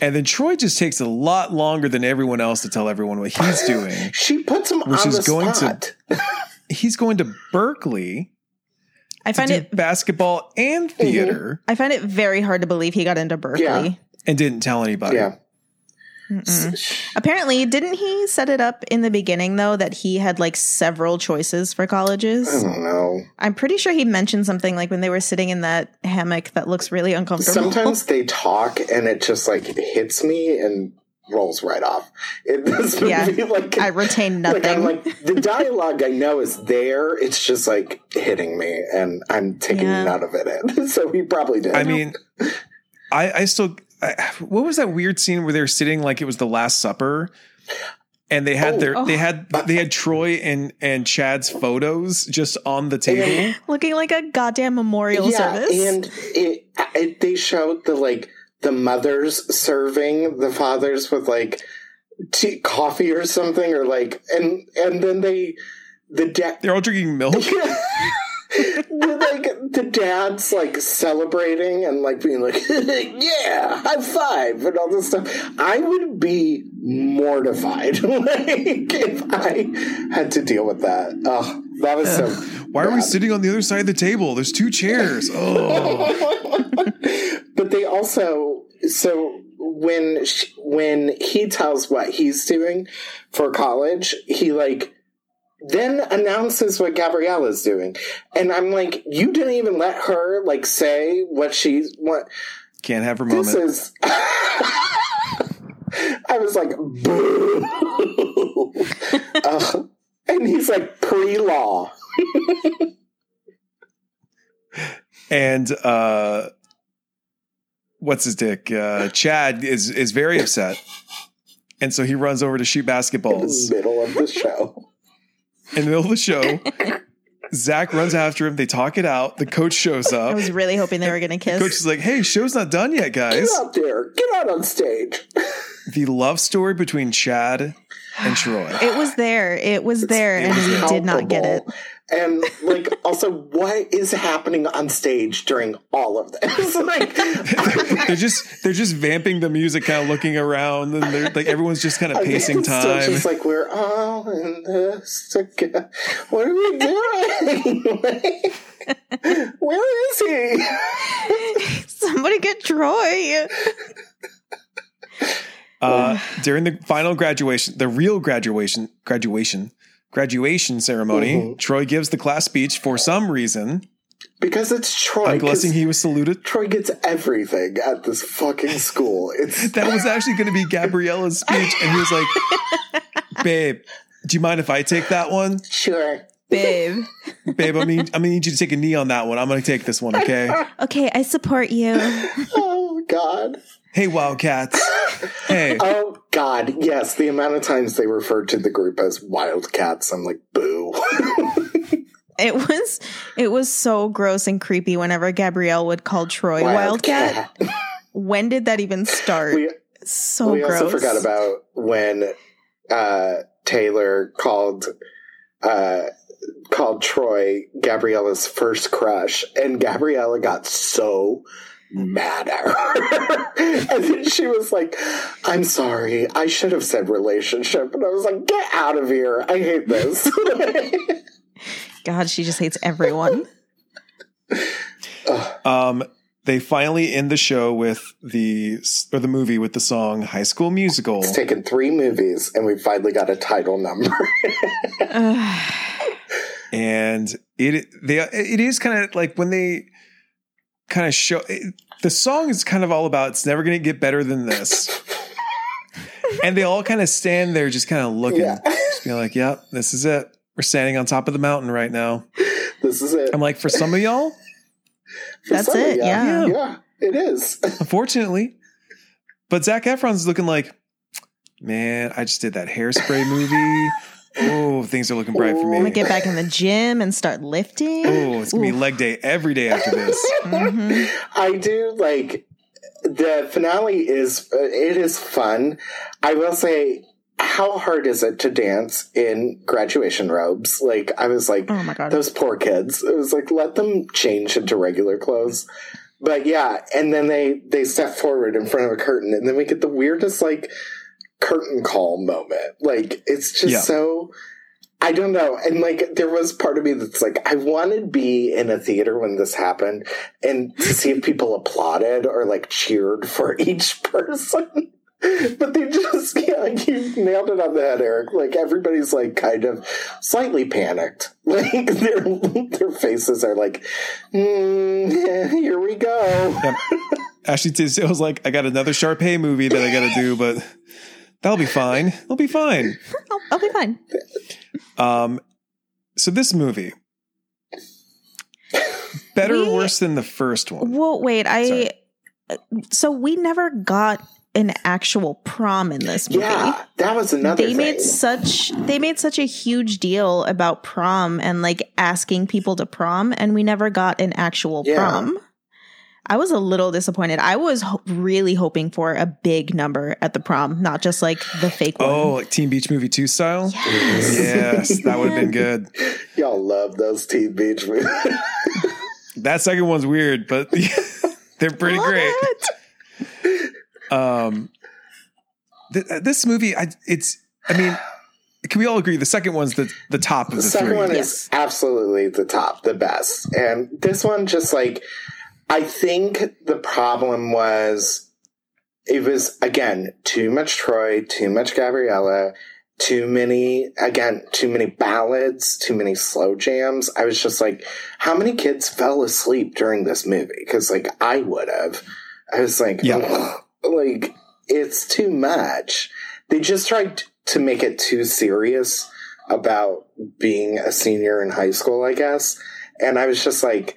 And then Troy just takes a lot longer than everyone else to tell everyone what he's doing. She puts him Which on is the going to- spot. He's going to Berkeley I find do it basketball and mm-hmm. theater I find it very hard to believe he got into Berkeley. Yeah. and didn't tell anybody. Yeah. Apparently, didn't he set it up in the beginning though that he had like several choices for colleges? I don't know. I'm pretty sure he mentioned something like when they were sitting in that hammock that looks really uncomfortable. Sometimes they talk and it just like hits me and rolls right off. It this movie, Yeah. like I retain nothing. Like I'm like the dialogue I know is there. It's just like hitting me, and I'm taking Yeah. none of it in. so he probably did. I mean, I I still I, what was that weird scene where they were sitting like it was the Last Supper, and they had Oh. their they Oh. had they had Troy and and Chad's photos just on the table. Looking like a goddamn memorial service. and it, it they showed the like the mothers serving the fathers with like tea, coffee or something, or like, and and then they the dad. They're all drinking milk. like the dad's like celebrating and like being like yeah high five and all this stuff i would be mortified like if i had to deal with that oh that was so Why are we sitting on the other side of the table? There's two chairs. Oh, but they also so when sh when he tells what he's doing for college, he like then announces what Gabriella's doing, and I'm like, you didn't even let her like say what she's what can't have her this moment. is. I was like, boo. Ugh. and he's like pre-law. And uh, what's his dick? Uh, Chad is is very upset, and so he runs over to shoot in the basketballs middle of the show. in the middle of the show. Zac runs after him. They talk it out. The coach shows up. I was really hoping they were going to kiss. Coach is like, "Hey, show's not done yet, guys." Get out there. Get out on stage. The love story between Chad and Troy. it was there. It was there, and we did not get it. Palpable. And like, also, what is happening on stage during all of this? like, they're just they're just vamping the music, kind of looking around, and they're like everyone's just kind of I mean, pacing it's time. just like we're all in this together. What are we doing? Where is he? Somebody get Troy. Uh, during the final graduation, the real graduation, graduation, graduation ceremony, Mhm. Troy gives the class speech for some reason. Because it's Troy. I'm 'cause guessing he was saluted. Troy gets everything at this fucking school. It's That was actually going to be Gabriella's speech, and he was like, "Babe, do you mind if I take that one, sure. Babe. babe? I mean, I mean, need you to take a knee on that one. I'm going to take this one, okay? Okay, I support you. Oh God. Hey, Wildcats. Hey, Oh God. Yes, the amount of times they referred to the group as Wildcats, I'm like, boo. It was it was so gross and creepy whenever Gabrielle would call Troy Wildcat. When did that even start? We, so we gross. also forgot about when uh, Taylor called uh, called Troy Gabriella's first crush, and Gabriella got so mad at her. and then she was like, I'm sorry, I should have said relationship. And I was like, get out of here. I hate this. God, she just hates everyone. um, they finally end the show with the or the movie with the song "High School Musical." it's taken three movies, and we finally got a title number. Ugh. and it they it is kind of like when they kind of show it, the song is kind of all about it's never going to get better than this and they all kind of stand there just kind of looking Yeah. just being like yep this is it we're standing on top of the mountain right now this is it. i'm like for some of y'all That's some of it, ya, yeah. Yeah, it is. unfortunately but zac efron's looking like man i just did that hairspray movie oh things are looking bright for me. I'm gonna get back in the gym and start lifting. oh it's gonna be leg day every day after this Mhm. I do like the finale is uh, it is fun. I will say how hard is it to dance in graduation robes? Like I was like Oh my god. those poor kids. It was like let them change into regular clothes. But yeah, and then they they step forward in front of a curtain and then we get the weirdest like curtain call moment. Like it's just Yeah. so I don't know. And like, there was part of me that's like, I want to be in a theater when this happened and to see if people applauded or like cheered for each person. But they just, yeah, you nailed it on the head, Eric. Like everybody's like kind of slightly panicked. Like their their faces are like, mm, yeah, here we go. Yep. Ashley Tisdale was like, I got another Sharpay movie that I got to do, but that'll be fine. It'll be fine. I'll, I'll be fine. Um, so this movie, better or worse than the first one? Well, wait, I. Sorry. So we never got an actual prom in this movie. Yeah, that was another they thing. made such they made such a huge deal about prom and like asking people to prom and we never got an actual Yeah. prom i was a little disappointed i was ho- really hoping for a big number at the prom not just like the fake one Oh, like Teen Beach Movie 2 style? Yes. Yes, that would have been good. Y'all love those Teen Beach movies. That second one's weird, but they're pretty Love great. it. Um, th- this movie, I, it's, I mean, can we all agree the second one's the, the top of The the second three? one Yes. is absolutely the top, the best. And this one just like I think the problem was it was again too much Troy, too much Gabriella, too many again, too many ballads, too many slow jams. I was just like, how many kids fell asleep during this movie? Because like I would have. I was like, Yeah. Like it's too much. They just tried to make it too serious about being a senior in high school, I guess. And I was just like,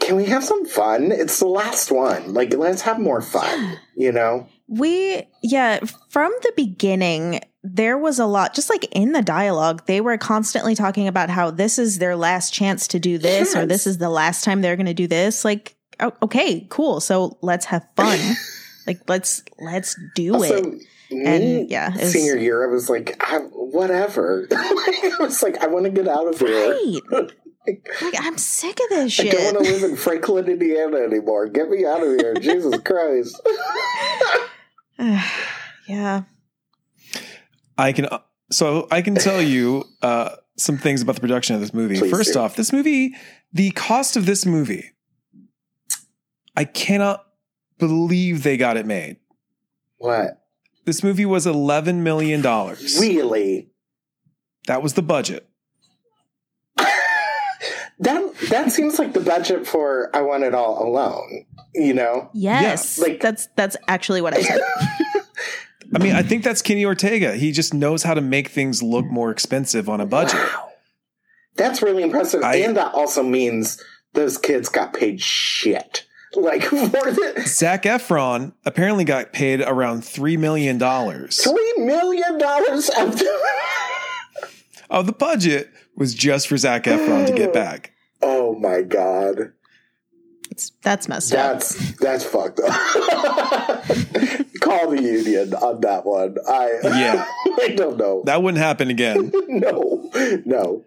can we have some fun? It's the last one. Like, let's have more fun, you know? We, yeah, from the beginning, there was a lot, just like in the dialogue, they were constantly talking about how this is their last chance to do this, or this is the last time they're going to do this. Like, okay, cool. So let's have fun. like, let's, let's do Also, it. Me, And, yeah, was- senior year, I was like, I, whatever. I was like, I want to get out of here. Right. like, I'm sick of this shit. I don't want to live in Franklin, Indiana anymore. Get me out of here. Jesus Christ. yeah. I can, so I can tell you uh, some things about the production of this movie. Please First do. off, this movie, the cost of this movie, I cannot believe they got it made. What? This movie was $11 million. Really? That was the budget. That that seems like the budget for I Want It All Alone, you know? Yes. like- that's, that's actually what I said. I mean, I think that's Kenny Ortega. He just knows how to make things look more expensive on a budget. Wow. That's really impressive. I- and that also means those kids got paid shit. Like for the Zac Efron apparently got paid around $3 million. three million dollars of the Oh, the budget was just for Zac Efron to get back. Oh my god. It's, that's messed up. That's that's fucked up. Call the union on that one. I Yeah. I don't know. That wouldn't happen again. no. No.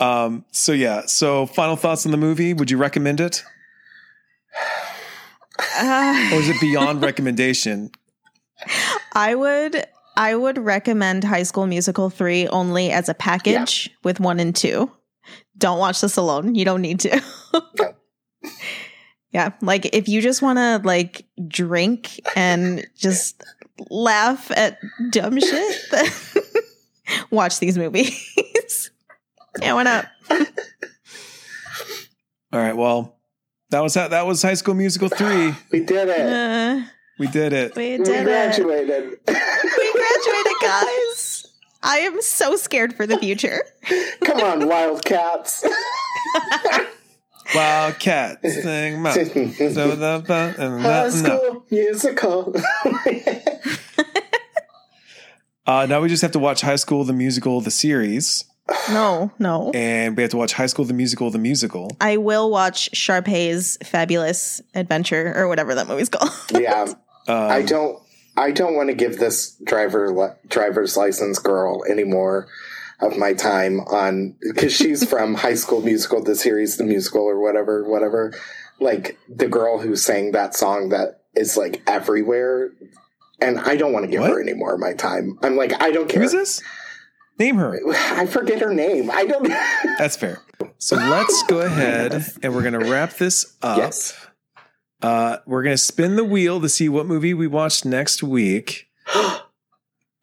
Um, so yeah. So final thoughts on the movie. Would you recommend it? Ah. Or is it beyond recommendation? I would I would recommend High School Musical 3 only as a package with 1 and 2. Don't watch this alone. You don't need to. No. yeah, like if you just want to like drink and just laugh at dumb shit, then watch these movies. yeah, why not? All right. Well, that was that was High School Musical three. We did it. Uh, We did it. we we did it. graduated. We graduated, guys. I am so scared for the future. Come on, Wildcats. Wildcat sing my- so the- the- and High that- no. school musical. Uh, now we just have to watch High School the Musical the series, No, no. and we have to watch High School the Musical the musical. I will watch Sharpay's Fabulous Adventure or whatever that movie's called. yeah, Um, I don't. I don't want to give this driver li- driver's license girl anymore of my time on because she's from High School Musical, the series, the musical, or whatever, whatever. Like the girl who sang that song that is like everywhere, and I don't want to give What? her any more of my time. I'm like, I don't care. Who is this? Name her. I forget her name. I don't. That's fair. So let's go ahead and we're going to wrap this up. yes. Uh, we're going to spin the wheel to see what movie we watch next week.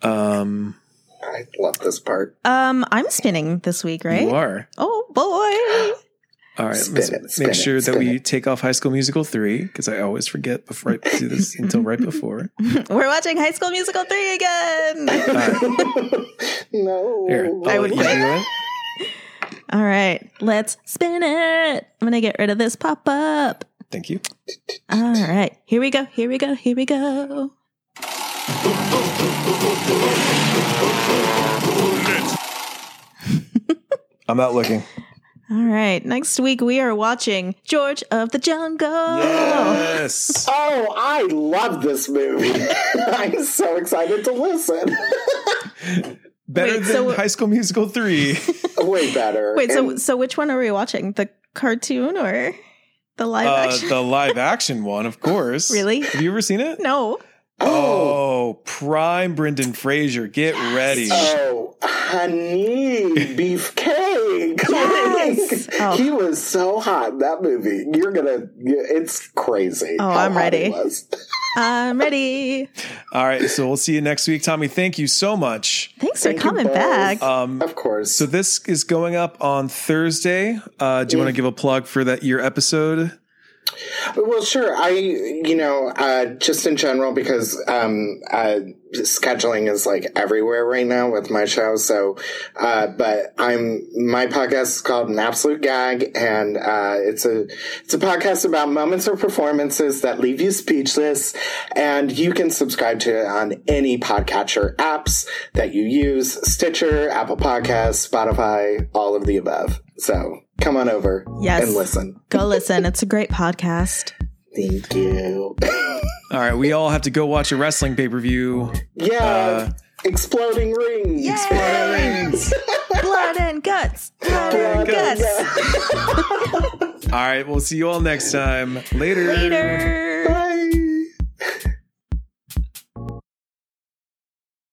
Um, I love this part. Um, I'm spinning this week, right? You are. Oh boy. All right. Spin let's it, spin make it, sure that spin we it. take off High School Musical 3 because I always forget before I do this until right before. We're watching High School Musical 3 again. no. Here, I'll I let would you quit. it. All right, let's spin it. I'm going to get rid of this pop up. Thank you. All right, here we go. Here we go. Here we go. I'm out looking. All right, next week we are watching George of the Jungle. Yes. Oh, I love this movie. I'm so excited to listen. Better Wait, than so- High School Musical 3. Way better. Wait, so And- so which one are we watching? The cartoon or the live Uh, action? the live action one, of course. Really? Have you ever seen it? no. oh, Oh, prime Brendan Fraser. Get ready. oh, honey, beefcake. Yes. Oh. He was so hot in that movie. You're gonna. It's crazy. Oh, how I'm hot he ready. was. I'm ready. All right, so we'll see you next week. Tommy, thank you so much. Thanks Thank for coming back. Um, Of course. so this is going up on Thursday. Uh, do you want to give a plug for that your episode? Well, sure. I, you know, uh, just in general, because um, uh, scheduling is like everywhere right now with my show. So, uh, but I'm my podcast is called An Absolute Gag, and uh, it's a it's a podcast about moments or performances that leave you speechless. And you can subscribe to it on any podcatcher apps that you use: Stitcher, Apple Podcasts, Spotify, all of the above. So come on over Yes. and listen. Go listen. It's a great podcast. Thank you. All right, we all have to go watch a wrestling pay per view. Yeah, Uh, exploding rings. Yay! Blood and guts. Blood and Blood and guts. All right, we'll see you all next time. Later. Later.